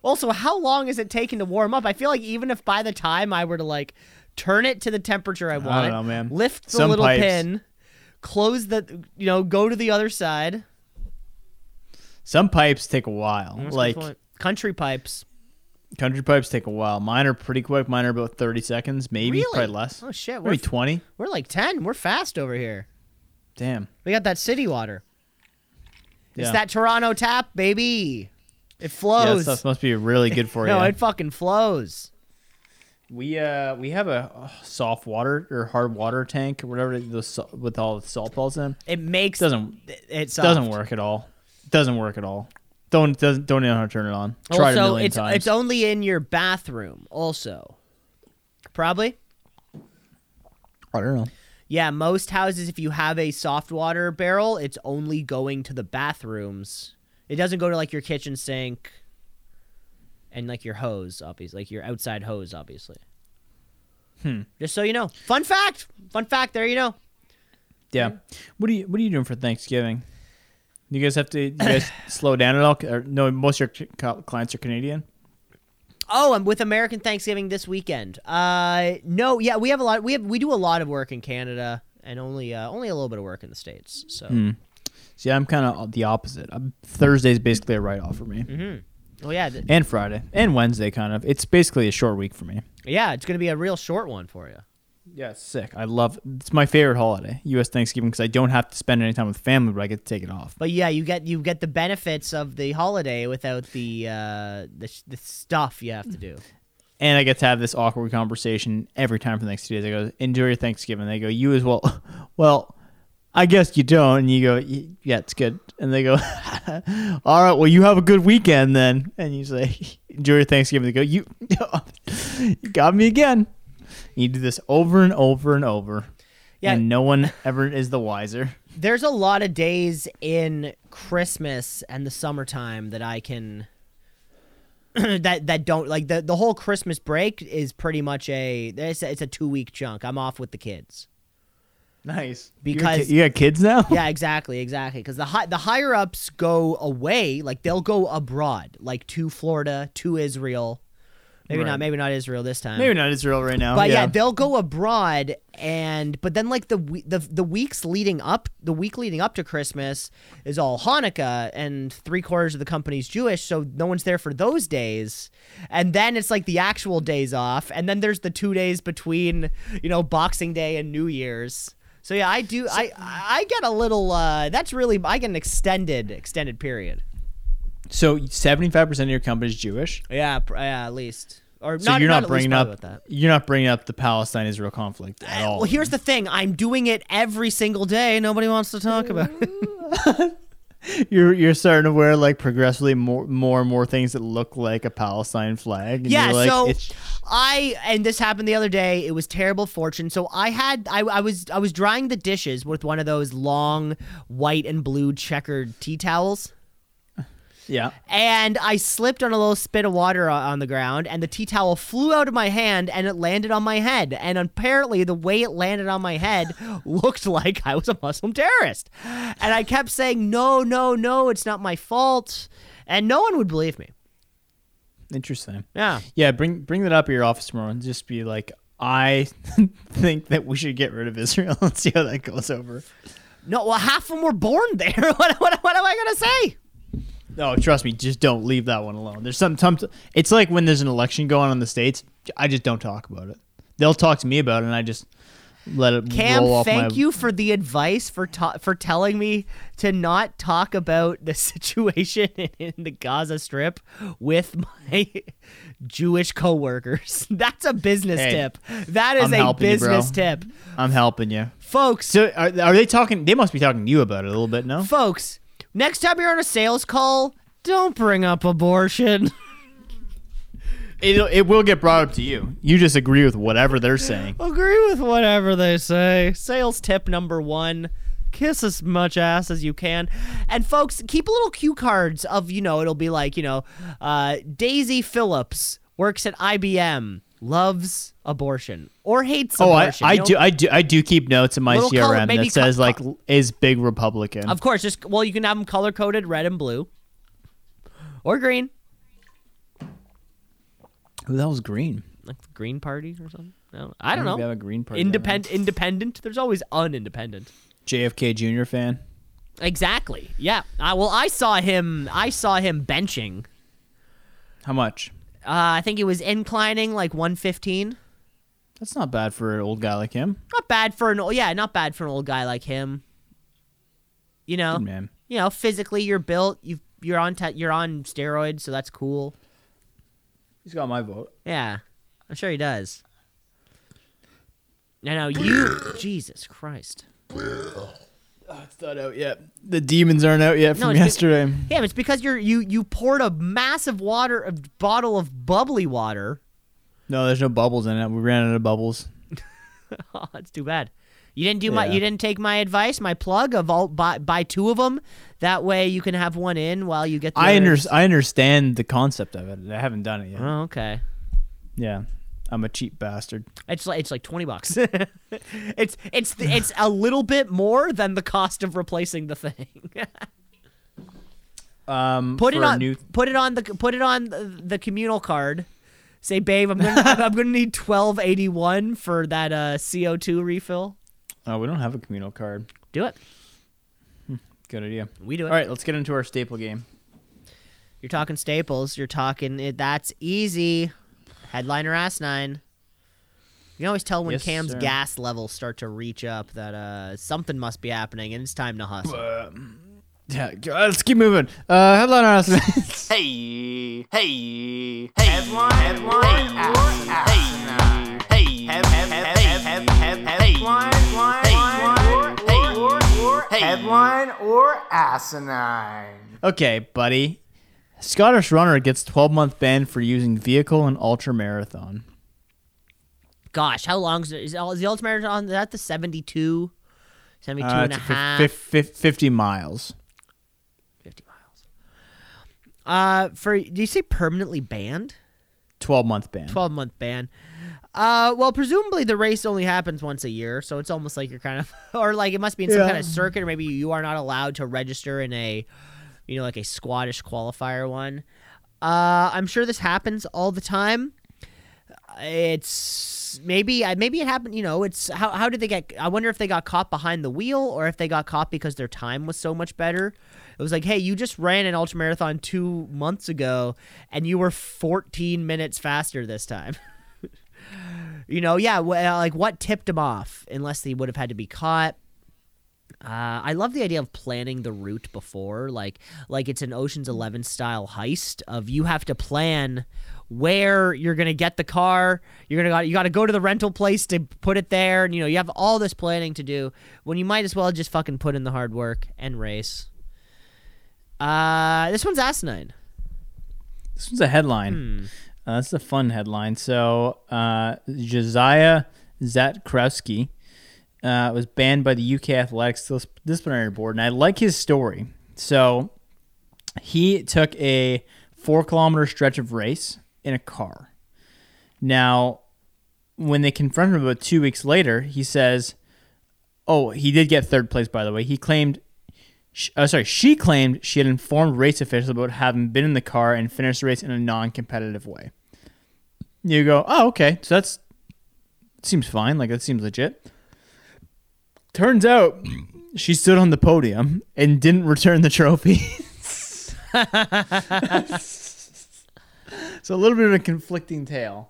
Also, how long is it taking to warm up? I feel like even if by the time I were to like turn it to the temperature I want, know, man. lift the Some little pipes- pin, close the you know, go to the other side. Some pipes take a while. That's like country pipes. country pipes take a while. Mine are pretty quick. Mine are about 30 seconds, maybe, Really? probably less. Oh shit, we're Maybe 20. we're like ten. We're fast over here. Damn. We got that city water. It's that Toronto tap, baby. It flows. Yeah, that stuff must be really good for no, you. No, it fucking flows. We uh we have a soft water or hard water tank or whatever the with all the salt balls in. It makes Doesn't it, it's doesn't work at all. Doesn't work at all. Don't doesn't don't know how to turn it on. A also, million it's times. it's only in your bathroom. Also, probably. I don't know. Yeah, most houses, if you have a soft water barrel, it's only going to the bathrooms. It doesn't go to like your kitchen sink and like your hose, obviously, like your outside hose, obviously. Hmm. Just so you know. Fun fact. Fun fact. There you know. Yeah. What are you What are you doing for Thanksgiving? You guys have to you guys slow down at all? Or, no, most of your clients are Canadian. Oh, I'm with American Thanksgiving this weekend. Uh, no, yeah, we have a lot. We have we do a lot of work in Canada and only uh, only a little bit of work in the states. So. Hmm. See, I'm kind of the opposite. I'm, Thursday's basically a write off for me, Mm-hmm. Oh yeah, th- and Friday and Wednesday. Kind of. It's basically a short week for me. yeah. It's gonna be a real short one for you. Yeah, it's sick. I love. It's my favorite holiday, U.S. Thanksgiving, because I don't have to spend any time with family, but I get to take it off. But yeah, you get you get the benefits of the holiday without the uh, the, the stuff you have to do. And I get to have this awkward conversation every time for the next two days. I go, enjoy your Thanksgiving. They go, you as well. well, I guess you don't. And you go, yeah, it's good. And they go, All right, well, you have a good weekend then. And you say, enjoy your Thanksgiving. They go, you, you got me again. You do this over and over and over. Yeah. And no one ever is the wiser. There's a lot of days in Christmas and the summertime that I can that that don't like the the whole Christmas break is pretty much a it's a, it's a two week chunk. I'm off with the kids. Nice. Because- you got kids now? Yeah, exactly, exactly. Because the hi- the higher ups go away, like they'll go abroad, like to Florida, to Israel. Maybe Right. not, maybe not Israel this time. Maybe not Israel right now. But yeah. they'll go abroad, and but then like the we- the the weeks leading up, the week leading up to Christmas is all Hanukkah, and three quarters of the company's Jewish, so no one's there for those days. And then it's like the actual days off, and then there's the two days between you know Boxing Day and New Year's. So yeah, I do. I I get a little. uh That's really I get an extended extended period. So 75% of your company is Jewish. Yeah, pr- yeah, at least. Or So not, you're not, at least bringing up that. you're not bringing up the Palestine-Israel conflict at all. Well, here's the thing. I'm doing it every single day. Nobody wants to talk about it. you're you're starting to wear like progressively more more and more things that look like a Palestine flag. and Yeah, like, so it's, I and this happened the other day. It was terrible fortune. So I had I, I was I was drying the dishes with one of those long white and blue checkered tea towels. Yeah. And I slipped on a little spit of water on the ground, and the tea towel flew out of my hand and it landed on my head. And apparently, the way it landed on my head looked like I was a Muslim terrorist. And I kept saying, No, no, no, it's not my fault. And no one would believe me. Interesting. Yeah. Yeah, bring bring that up at your office tomorrow and just be like, I think that we should get rid of Israel and see how that goes over. No, well, half of them were born there. what, what, what am I going to say? No, trust me, just don't leave that one alone. There's some, some it's like when there's an election going on in the states, I just don't talk about it. They'll talk to me about it and I just let it Cam, roll off Cam thank my you for the advice for ta- for telling me to not talk about the situation in the Gaza Strip with my Jewish coworkers. That's a business Hey, tip. That is I'm a helping you, business tip, I'm helping you. folks. So are, are they talking they must be talking to you about it a little bit, no? folks, next time you're on a sales call, don't bring up abortion. It it will get brought up to you. You just agree with whatever they're saying. Agree with whatever they say. Sales tip number one. Kiss as much ass as you can. And folks, keep a little cue cards of, you know, it'll be like, you know, uh, Daisy Phillips works at IBM, loves abortion or hates Oh, I, abortion. I you do I do I do keep notes in my Little color- CRM that says co- like is big Republican. Of course, just, well, you can have them color coded red and blue or green. Who that was green. Like the Green Party or something. No, I don't think they know. have a green party. Independent, independent. There's always unindependent. RFK Jr. fan. Exactly. Yeah. Uh, well, I saw him. I saw him benching. How much? Uh, I think he was inclining like 115. That's not bad for an old guy like him. Not bad for an old. Yeah, not bad for an old guy like him. You know, Good man. you know, physically you're built. You you're on te- you're on steroids, so that's cool. He's got my vote. Yeah, I'm sure he does. I know you. Jesus Christ. Ah, it's not out yet. The demons aren't out yet No, from be- yesterday. Yeah, it's because you're you you poured a massive water a bottle of bubbly water. No, there's no bubbles in it. We ran out of bubbles. Oh, that's too bad. You didn't do my. You didn't take my advice, my plug of all buy buy two of them. That way you can have one in while you get. The I under. I understand the concept of it. I haven't done it yet. Oh, okay. Yeah, I'm a cheap bastard. It's like it's like twenty bucks. it's it's it's a little bit more than the cost of replacing the thing. Um, put it on. New, put it on the put it on the communal card. Say, babe, I'm gonna I'm gonna need twelve eighty one for that uh, CO two refill. oh, we don't have a communal card. Do it. Good idea. We do it. All right, let's get into our staple game. You're talking staples. You're talking it. That's easy. Headliner ass nine. You can always tell when Yes, Cam's sir. gas levels start to reach up that uh, something must be happening and it's time to hustle. Yeah, let's keep moving. Uh, headline on Hey, hey, hey. Headline, headline, hey, hey, hey, head, headline, headline, headline, Headline or asinine? Okay, buddy. Scottish runner gets 12 month ban for using vehicle in ultra marathon. Gosh, how long is, it, is, is the ultimate marathon? Is that the 72? 72 Uh, and a it's fif- half? fif- fif- 50 miles. 50 miles. Uh, for, do you say permanently banned? 12 month ban. 12 month ban. Uh, well, presumably the race only happens once a year, so it's almost like you're kind of, or like it must be in some Yeah. kind of circuit, or maybe you are not allowed to register in a, you know, like a Scottish qualifier one. Uh, I'm sure this happens all the time. It's maybe uh, maybe it happened. You know, it's how how did they get? I wonder if they got caught behind the wheel or if they got caught because their time was so much better. It was like, hey, you just ran an ultra marathon two months ago, and you were 14 minutes faster this time. you know, yeah, uh, like what tipped him off? Unless they would have had to be caught. Uh, I love the idea of planning the route before, like like it's an Ocean's Eleven style heist. Of you have to plan where you're gonna get the car. You're gonna you got to go to the rental place to put it there, and you know you have all this planning to do when you might as well just fucking put in the hard work and race. Uh, this one's asinine. This one's a headline. Hmm. Uh, that's a fun headline. So, uh, Joasia Zatkrowski uh, was banned by the UK Athletics Dis- Disciplinary Board, and I like his story. So, he took a four kilometer stretch of race in a car. Now, when they confronted him about two weeks later, he says, "Oh, he did get third place, by the way." He claimed sh- uh, sorry, she claimed she had informed race officials about having been in the car and finished the race in a non-competitive way. You go, oh, okay, so that's seems fine. Like that seems legit. Turns out, she stood on the podium and didn't return the trophy. so a little bit of a conflicting tale.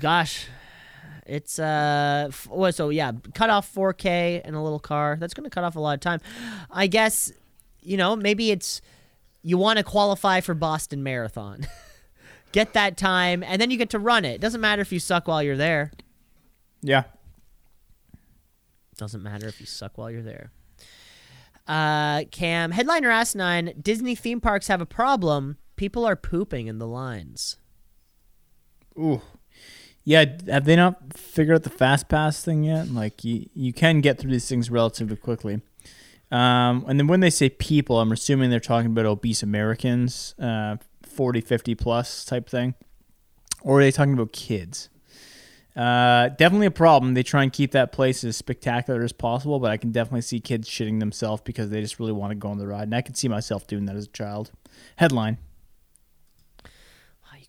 Gosh, it's uh, f- well, so yeah, cut off 4K in a little car. That's gonna cut off a lot of time. I guess, you know, maybe it's you want to qualify for Boston Marathon, get that time, and then you get to run it. Doesn't matter if you suck while you're there. Yeah. Doesn't matter if you suck while you're there. Uh, Cam, headliner asinine. Disney theme parks have a problem. People are pooping in the lines. Ooh. Yeah, have they not figured out the fast pass thing yet? Like you, you can get through these things relatively quickly. Um, and then when they say people, I'm assuming they're talking about obese Americans, uh, 40, 50 plus type thing. Or are they talking about kids? Uh, definitely a problem. They try and keep that place as spectacular as possible, but I can definitely see kids shitting themselves because they just really want to go on the ride. And I can see myself doing that as a child. Headline.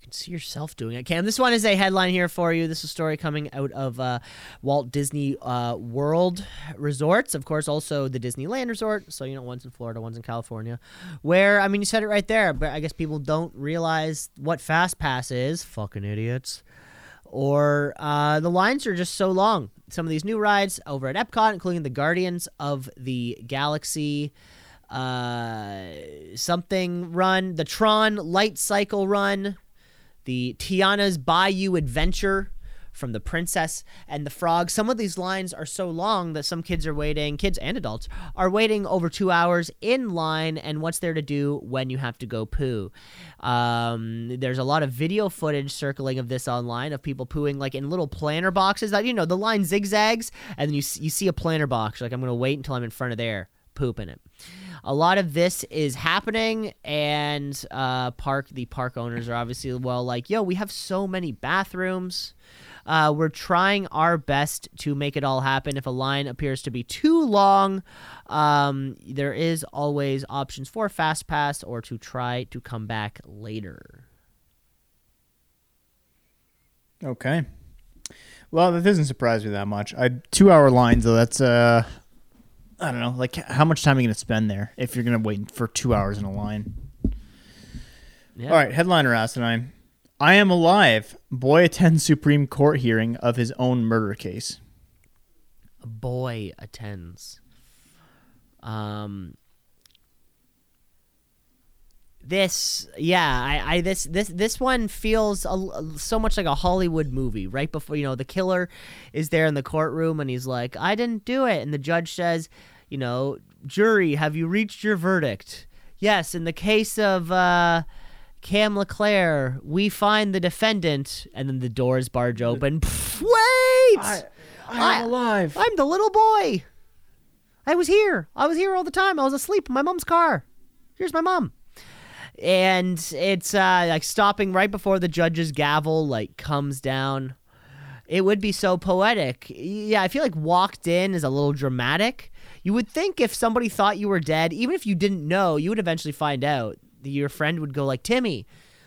Can see yourself doing it, Cam. This one is a headline here for you. This is a story coming out of uh, Walt Disney uh, World Resorts, of course, also the Disneyland Resort. So you know, one's in Florida, one's in California. Where I mean, you said it right there, but I guess people don't realize what Fast Pass is. Fucking idiots. Or uh, the lines are just so long. Some of these new rides over at Epcot, including the Guardians of the Galaxy uh, something run, the Tron Light Cycle run, the Tiana's Bayou Adventure from the Princess and the Frog. Some of these lines are so long that some kids are waiting, kids and adults are waiting over two hours in line. And what's there to do when you have to go poo? Um, there's a lot of video footage circling of this online of people pooing like in little planter boxes. That you know the line zigzags, and then you you see a planter box. Like I'm gonna wait until I'm in front of there, pooping it a lot of this is happening and uh park the park owners are obviously well like yo we have so many bathrooms uh, we're trying our best to make it all happen. If a line appears to be too long, um, there is always options for fast pass or to try to come back later. Okay. Well, that doesn't surprise me that much. I two hour lines though. That's uh, I don't know. Like, how much time are you gonna spend there if you're gonna wait for two hours in a line? Yeah. All right, headliner asinine. I am alive. Boy attends Supreme Court hearing of his own murder case. a boy attends. Um, this, yeah, I, I, this, this, this one feels a, so much like a Hollywood movie. Right before, you know, the killer is there in the courtroom and he's like, "I didn't do it," and the judge says, you know, jury, have you reached your verdict? Yes, in the case of uh, Cam LeClaire, we find the defendant, and then the doors barge open. Pff, wait! I, I'm alive. I'm the little boy. I was here. I was here all the time. I was asleep in my mom's car. Here's my mom. And it's uh, like stopping right before the judge's gavel like comes down. It would be so poetic. Yeah, I feel like walked in is a little dramatic. You would think if somebody thought you were dead, even if you didn't know, you would eventually find out. Your friend would go like, "Timmy,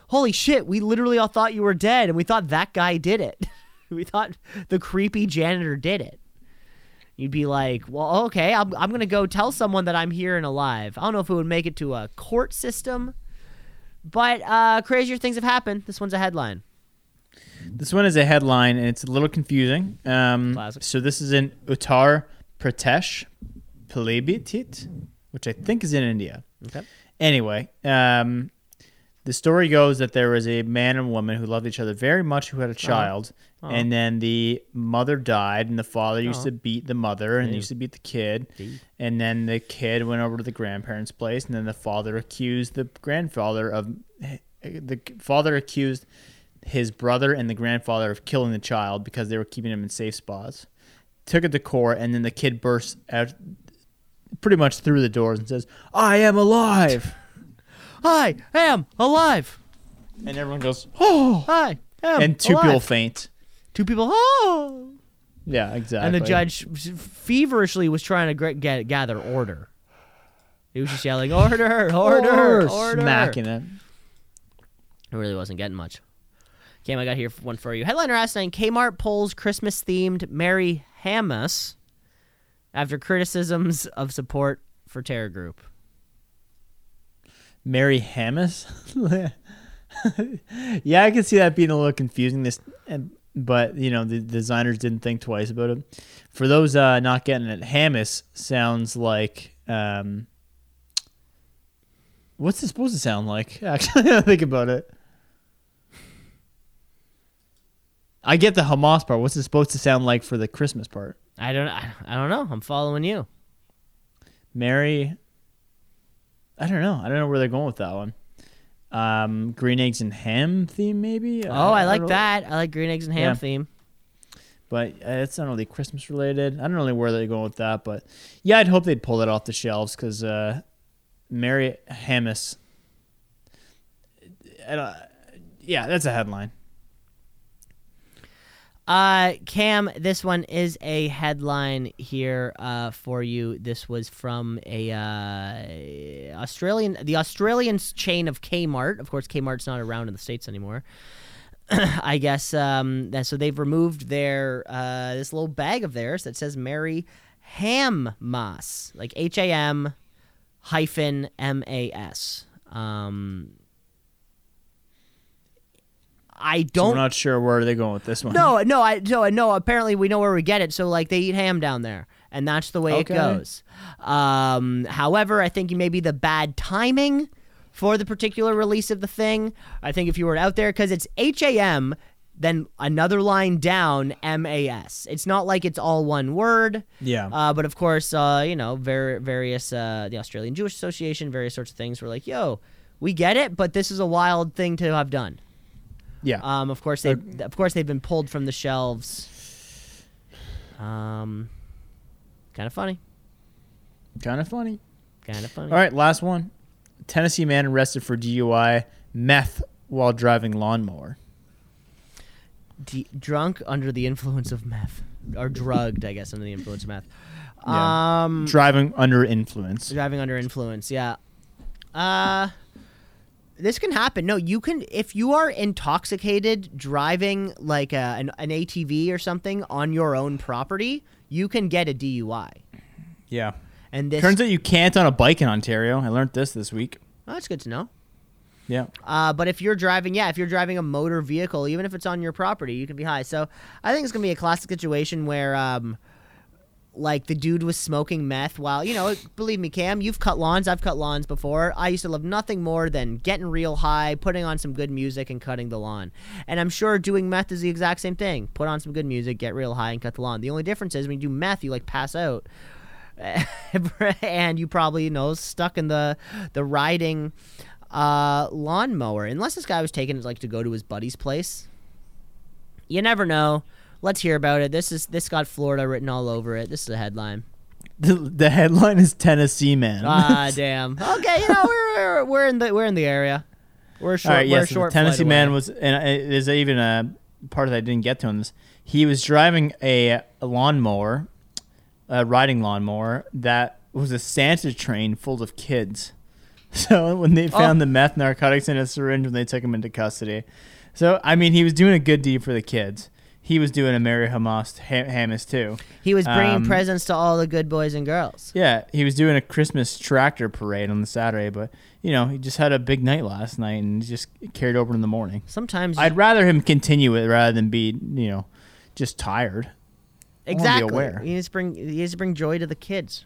holy shit, we literally all thought you were dead and we thought that guy did it. we thought the creepy janitor did it." You'd be like, "Well, okay, I'm I'm going to go tell someone that I'm here and alive." I don't know if it would make it to a court system, but uh crazier things have happened. This one's a headline. This one is a headline, and it's a little confusing. Um, Classic. so this is in Uttar Pradesh, Pilibhit, which I think is in India. Okay. Anyway, um, the story goes that there was a man and woman who loved each other very much, who had a uh-huh. child, uh-huh. and then the mother died, and the father used uh-huh. to beat the mother and used to beat the kid, and then the kid went over to the grandparents' place, and then the father accused the grandfather of the father accused his brother and the grandfather of killing the child because they were keeping him in safe spots. Took it to court, and then the kid burst out pretty much through the doors and says, "I am alive." I am alive. And everyone goes, "Oh!" I am And two alive. people faint. Two people. Oh. Yeah, exactly. And the judge feverishly was trying to get, gather order. He was just yelling, "Order! Order! Order!" smacking it. It really wasn't getting much. Cam, I got here one for you. Headliner asked saying Kmart pulls Christmas themed Mary Hamas after criticisms of support for terror group. Mary Hamas. yeah, I can see that being a little confusing. This, but you know, the designers didn't think twice about it. For those uh, not getting it, Hamas sounds like. Um, what's it supposed to sound like? Actually, I think about it. I get the Hamas part. What's it supposed to sound like for the Christmas part? I don't. I, I don't know. I'm following you. Mary. I don't know. I don't know where they're going with that one. Um, green eggs and ham theme, maybe. Oh, I like don't that. I like green eggs and ham Yeah. theme. But uh, it's not really Christmas related. I don't know really where they're going with that, but yeah, I'd hope they'd pull that off the shelves because uh, Mary. I don't- yeah, that's a headline. Uh, Cam, this one is a headline here uh, for you. This was from a uh, Australian, the Australian chain of Kmart. Of course, Kmart's not around in the states anymore. I guess um, that, so. They've removed their uh, this little bag of theirs that says Mary Ham Mas, like H A M hyphen M A S. Um, I don't we're not sure where they're going with this one. no, no, I no, no. Apparently, we know where we get it. So, like, they eat ham down there, and that's the way Okay. it goes. Um, however, I think maybe the bad timing for the particular release of the thing. I think if you were out there, because it's H A M, then another line down M A S. It's not like it's all one word. Yeah. Uh, but of course, uh, you know, ver- various uh, the Australian Jewish Association, various sorts of things were like, "Yo, we get it, but this is a wild thing to have done." Yeah. Um, of course they, of course they've been pulled from the shelves. Um, kind of funny, kind of funny. kind of funny. All right, last one. Tennessee man arrested for DUI, meth while driving lawnmower. D- drunk under the influence of meth, or drugged, I guess, under the influence of meth. Yeah. Um, Driving under influence. driving under influence, yeah. Uh, this can happen. No, you can if you are intoxicated driving like a, an, an ATV or something on your own property, you can get a DUI. Yeah. And this Turns out you can't on a bike in Ontario. I learned this this week. oh, that's good to know. Yeah. Uh, but if you're driving, yeah, if you're driving a motor vehicle, even if it's on your property, you can be high. So I think it's gonna be a classic situation where, um, like the dude was smoking meth while you know, believe me, Cam, you've cut lawns. I've cut lawns before. I used to love nothing more than getting real high, putting on some good music, and cutting the lawn. And I'm sure doing meth is the exact same thing. Put on some good music, get real high, and cut the lawn. The only difference is when you do meth, you like pass out. and you probably you know stuck in the the riding uh, lawnmower. Unless this guy was taking it like to go to his buddy's place. You never know. Let's hear about it. This is this got Florida written all over it. This is a headline. The, the headline is Tennessee man. Ah, damn. Okay, you know we're we're in the we're in the area. We're short. All right, yes, the short Tennessee man was, and it- there's even a part that I didn't get to on this. He was driving a, a lawnmower, a riding lawnmower that was a Santa train full of kids. So when they found Oh. the meth narcotics in a syringe when they took him into custody, so I mean he was doing a good deed for the kids. He was doing a Mary Hamas Ham- Hamas too. He was bringing um, presents to all the good boys and girls. Yeah, he was doing a Christmas tractor parade on the Saturday, but you know he just had a big night last night and just carried over in the morning. Sometimes I'd rather him continue it rather than be, you know, just tired. I be exactly. aware. He needs to bring he needs to bring joy to the kids.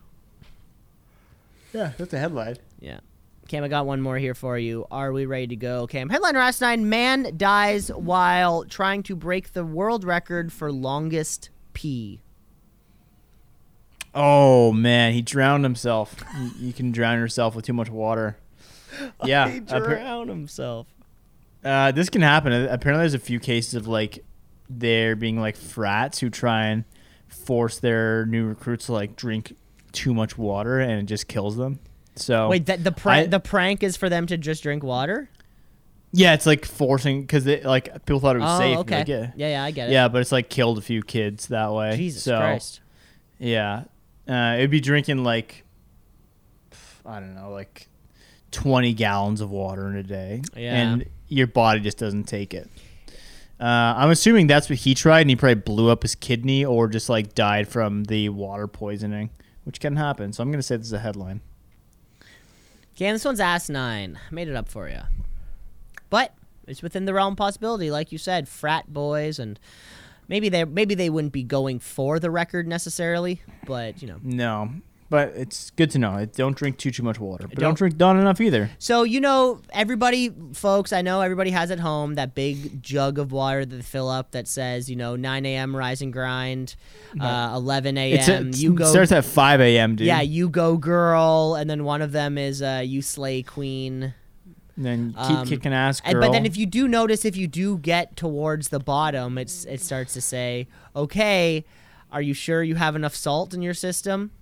Yeah, that's the headline. Yeah. Cam, I got one more here for you. Are we ready to go? Cam, headline nine: Man dies while trying to break the world record for longest pee. Oh man, he drowned himself. you, can drown yourself with too much water. Yeah, he appa- drowned himself. uh, this can happen. Apparently, there's a few cases of like there being like frats who try and force their new recruits to like drink too much water, and it just kills them. So Wait, that the prank the prank is for them to just drink water? yeah, it's like forcing because like people thought it was Oh, safe. okay. Like, yeah. yeah, yeah, I get it. Yeah, but it's like killed a few kids that way. Jesus so, Christ. Yeah, uh, it'd be drinking like I don't know, like twenty gallons of water in a day, Yeah. and your body just doesn't take it. Uh, I'm assuming that's what he tried, and he probably blew up his kidney or just like died from the water poisoning, which can happen. So I'm gonna say this is a headline. Cam, this one's asinine. I made it up for you. But it's within the realm possibility, like you said, frat boys and maybe they maybe they wouldn't be going for the record necessarily, but you know. No, but it's good to know. Don't drink too too much water, but don't, Don't- drink not enough either. So you know, everybody, folks, I know everybody has at home that big jug of water that they fill up that says, you know, 9 a.m. rise and grind, uh, 11 It's a, a.m. you go, starts at 5 a.m. Dude. yeah, you go girl, and then one of them is uh, you slay queen. And then keep Um, kicking ass, girl. And, but then if you do notice, if you do get towards the bottom, it's it starts to say, okay, are you sure you have enough salt in your system?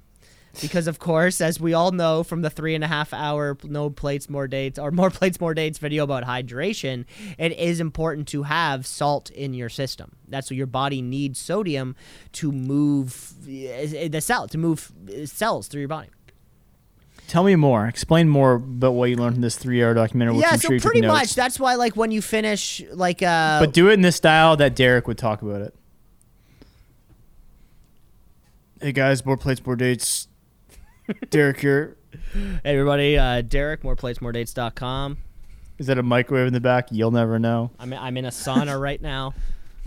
Because of course, as we all know from the three and a half hour no plates more dates or more plates more dates video about hydration, it is important to have salt in your system. That's what your body needs sodium to move the cell to move cells through your body. Tell me more. Explain more about what you learned from this three-hour documentary. yeah, so sure pretty much that's why like when you finish like uh But do it in the style that Derek would talk about it. Hey guys, more plates, more dates. Derek here. Hey everybody, uh, Derek, moreplatesmoredates.com. Is that a microwave in the back? You'll never know. I'm I'm in a sauna right now.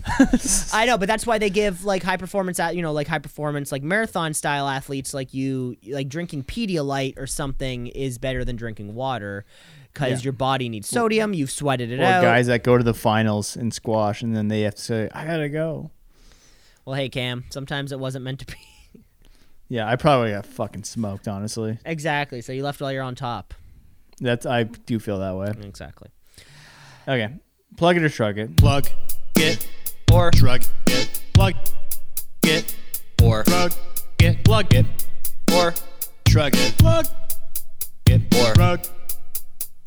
I know, but that's why they give like high performance at you know like high performance like marathon style athletes like you like drinking Pedialyte or something is better than drinking water because Yeah. your body needs sodium. You've sweated it Or out. guys that go to the finals in squash and then they have to say, "I gotta go." Well, hey Cam, sometimes it wasn't meant to be. Yeah, I probably got fucking smoked. Honestly, exactly. So you left while you're on top. that's I do feel that way. Exactly. Okay, plug it or shrug it. Plug it Or shrug it. Plug it or shrug it. Plug it or shrug it. Plug it Or- shrug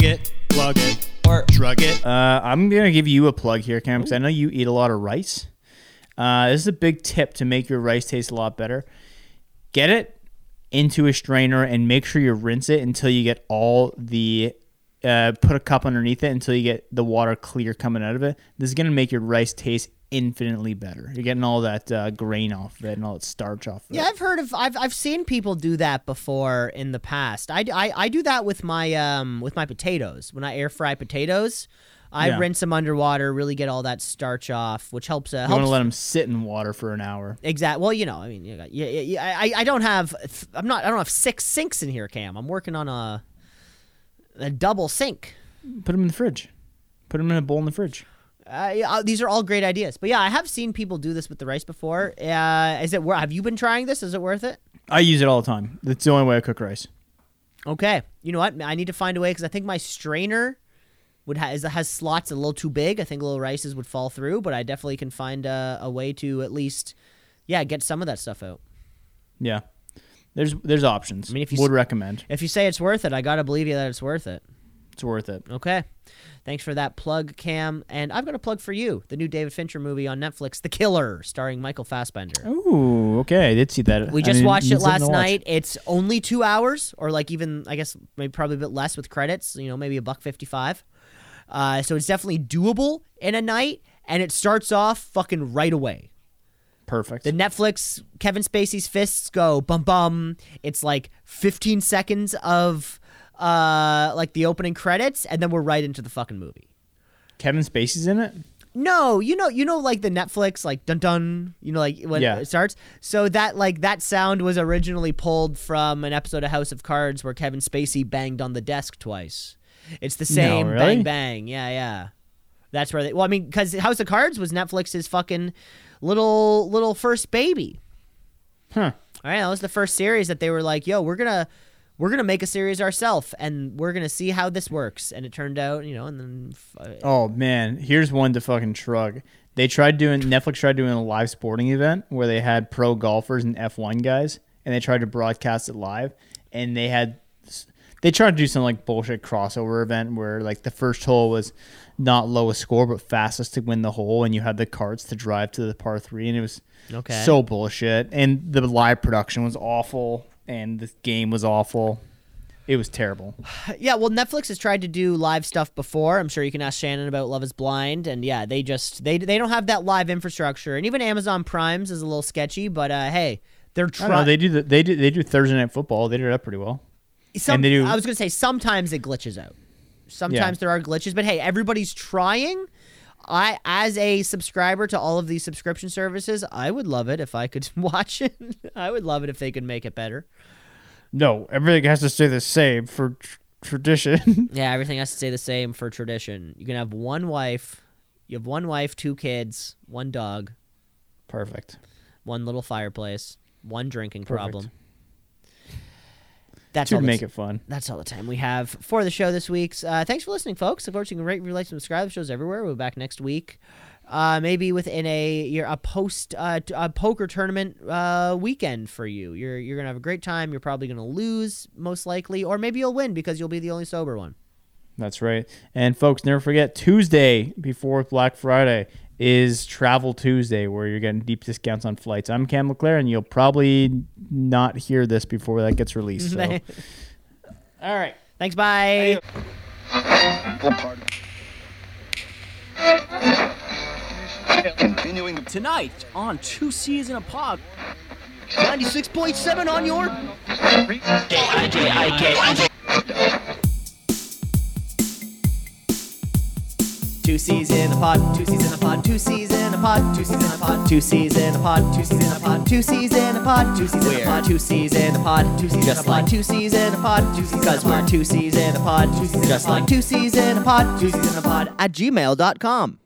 it. Plug it or shrug it. Uh, I'm gonna give you a plug here, Cam, because I know you eat a lot of rice. Uh, this is a big tip to make your rice taste a lot better. Get it into a strainer and make sure you rinse it until you get all the. Uh, put a cup underneath it until you get the water clear coming out of it. This is gonna make your rice taste infinitely better. You're getting all that uh, grain off of it and all that starch off. Of Yeah, it. I've heard of I've I've seen people do that before in the past. I, I, I do that with my um with my potatoes. When I air fry potatoes, I Yeah. rinse them underwater, really get all that starch off, which helps uh, You want helps to let them sit in water for an hour. Exactly. Well, you know, I mean, you got, yeah, yeah, yeah, I, I don't have, I'm not, I don't have six sinks in here, Cam. I'm working on a, a double sink. Put them in the fridge. Put them in a bowl in the fridge. Uh, yeah, uh, these are all great ideas. But yeah, I have seen people do this with the rice before. Uh, is it? wor- Have you been trying this? Is it worth it? I use it all the time. That's the only way I cook rice. Okay. You know what? I need to find a way because I think my strainer would ha- is, has slots a little too big. I think little rices would fall through, but I definitely can find a, a way to at least, yeah, get some of that stuff out. Yeah. There's there's options. I mean, if you would s- recommend, If you say it's worth it, I gotta believe you that it's worth it. it's worth it. Okay. Thanks for that plug, Cam. And I've got a plug for you: the new David Fincher movie on Netflix, The Killer, starring Michael Fassbender. Ooh, okay. I did see that. We I just mean, watched it last to watch. night. It's only two hours, or like even I guess maybe probably a bit less with credits. You know, maybe a buck fifty-five. Uh, so it's definitely doable in a night, and it starts off fucking right away. Perfect. The Netflix Kevin Spacey's fists go bum bum. It's like fifteen seconds of uh like the opening credits, and then we're right into the fucking movie. Kevin Spacey's in it. No, you know, you know, like the Netflix, like dun dun. You know, like when Yeah. it starts. So that like that sound was originally pulled from an episode of House of Cards where Kevin Spacey banged on the desk twice. It's the same really? bang bang. Yeah, yeah. That's where they. Well, I mean, because House of Cards was Netflix's fucking little little first baby. Huh. All right, that was the first series that they were like, "Yo, we're gonna." We're gonna make a series ourselves, and we're gonna see how this works. And it turned out, you know, and then uh, Oh man, here's one to fucking shrug. They tried doing Netflix tried doing a live sporting event where they had pro golfers and F1 guys, and they tried to broadcast it live, and they had they tried to do some like bullshit crossover event where like the first hole was not lowest score but fastest to win the hole, and you had the carts to drive to the par three, and it was Okay. so bullshit, and the live production was awful, and the game was awful. It was terrible. Yeah, well, Netflix has tried to do live stuff before. I'm sure you can ask Shannon about Love Is Blind, and yeah, they just they they don't have that live infrastructure, and even Amazon Prime's is a little sketchy. But uh, hey, they're I don't know, trying. they do the, they do they do Thursday night football. They did that pretty well. And they do- I was gonna say sometimes it glitches out. Sometimes there are glitches, but hey, everybody's trying. I, as a subscriber to all of these subscription services, I would love it if I could watch it. I would love it if they could make it better. No, everything has to stay the same for tr- tradition. Yeah, everything has to stay the same for tradition. You can have one wife. You have one wife, two kids, one dog, Perfect. one little fireplace, one drinking Perfect. problem. That's To all. the make it fun. That's all the time we have for the show this week. Uh, thanks for listening, folks. Of course, you can rate, review, like, subscribe. The show's everywhere. We'll be back next week. Uh, maybe within a your a post uh, a poker tournament uh, weekend for you. You're you're gonna have a great time. You're probably gonna lose most likely, or maybe you'll win because you'll be the only sober one. That's right. And folks, never forget Tuesday before Black Friday is Travel Tuesday, where you're getting deep discounts on flights. I'm Cam LeClaire, and you'll probably not hear this before that gets released. So. All right. Thanks. Bye. Continuing Tonight on Two C's in a Pod. 96.7 on your Two C's in a pod, two C's in a pod, two C's in a pod, two C's in a pod, two C's in a pod, two C's in a pod, two C's in a pod, two C's in a pod, two C's in a pod, two C's just like two C's in a pod, two C's because we're two C's in a pod, two C's just like two C's in a pod, two C's in a pod at gmail.com.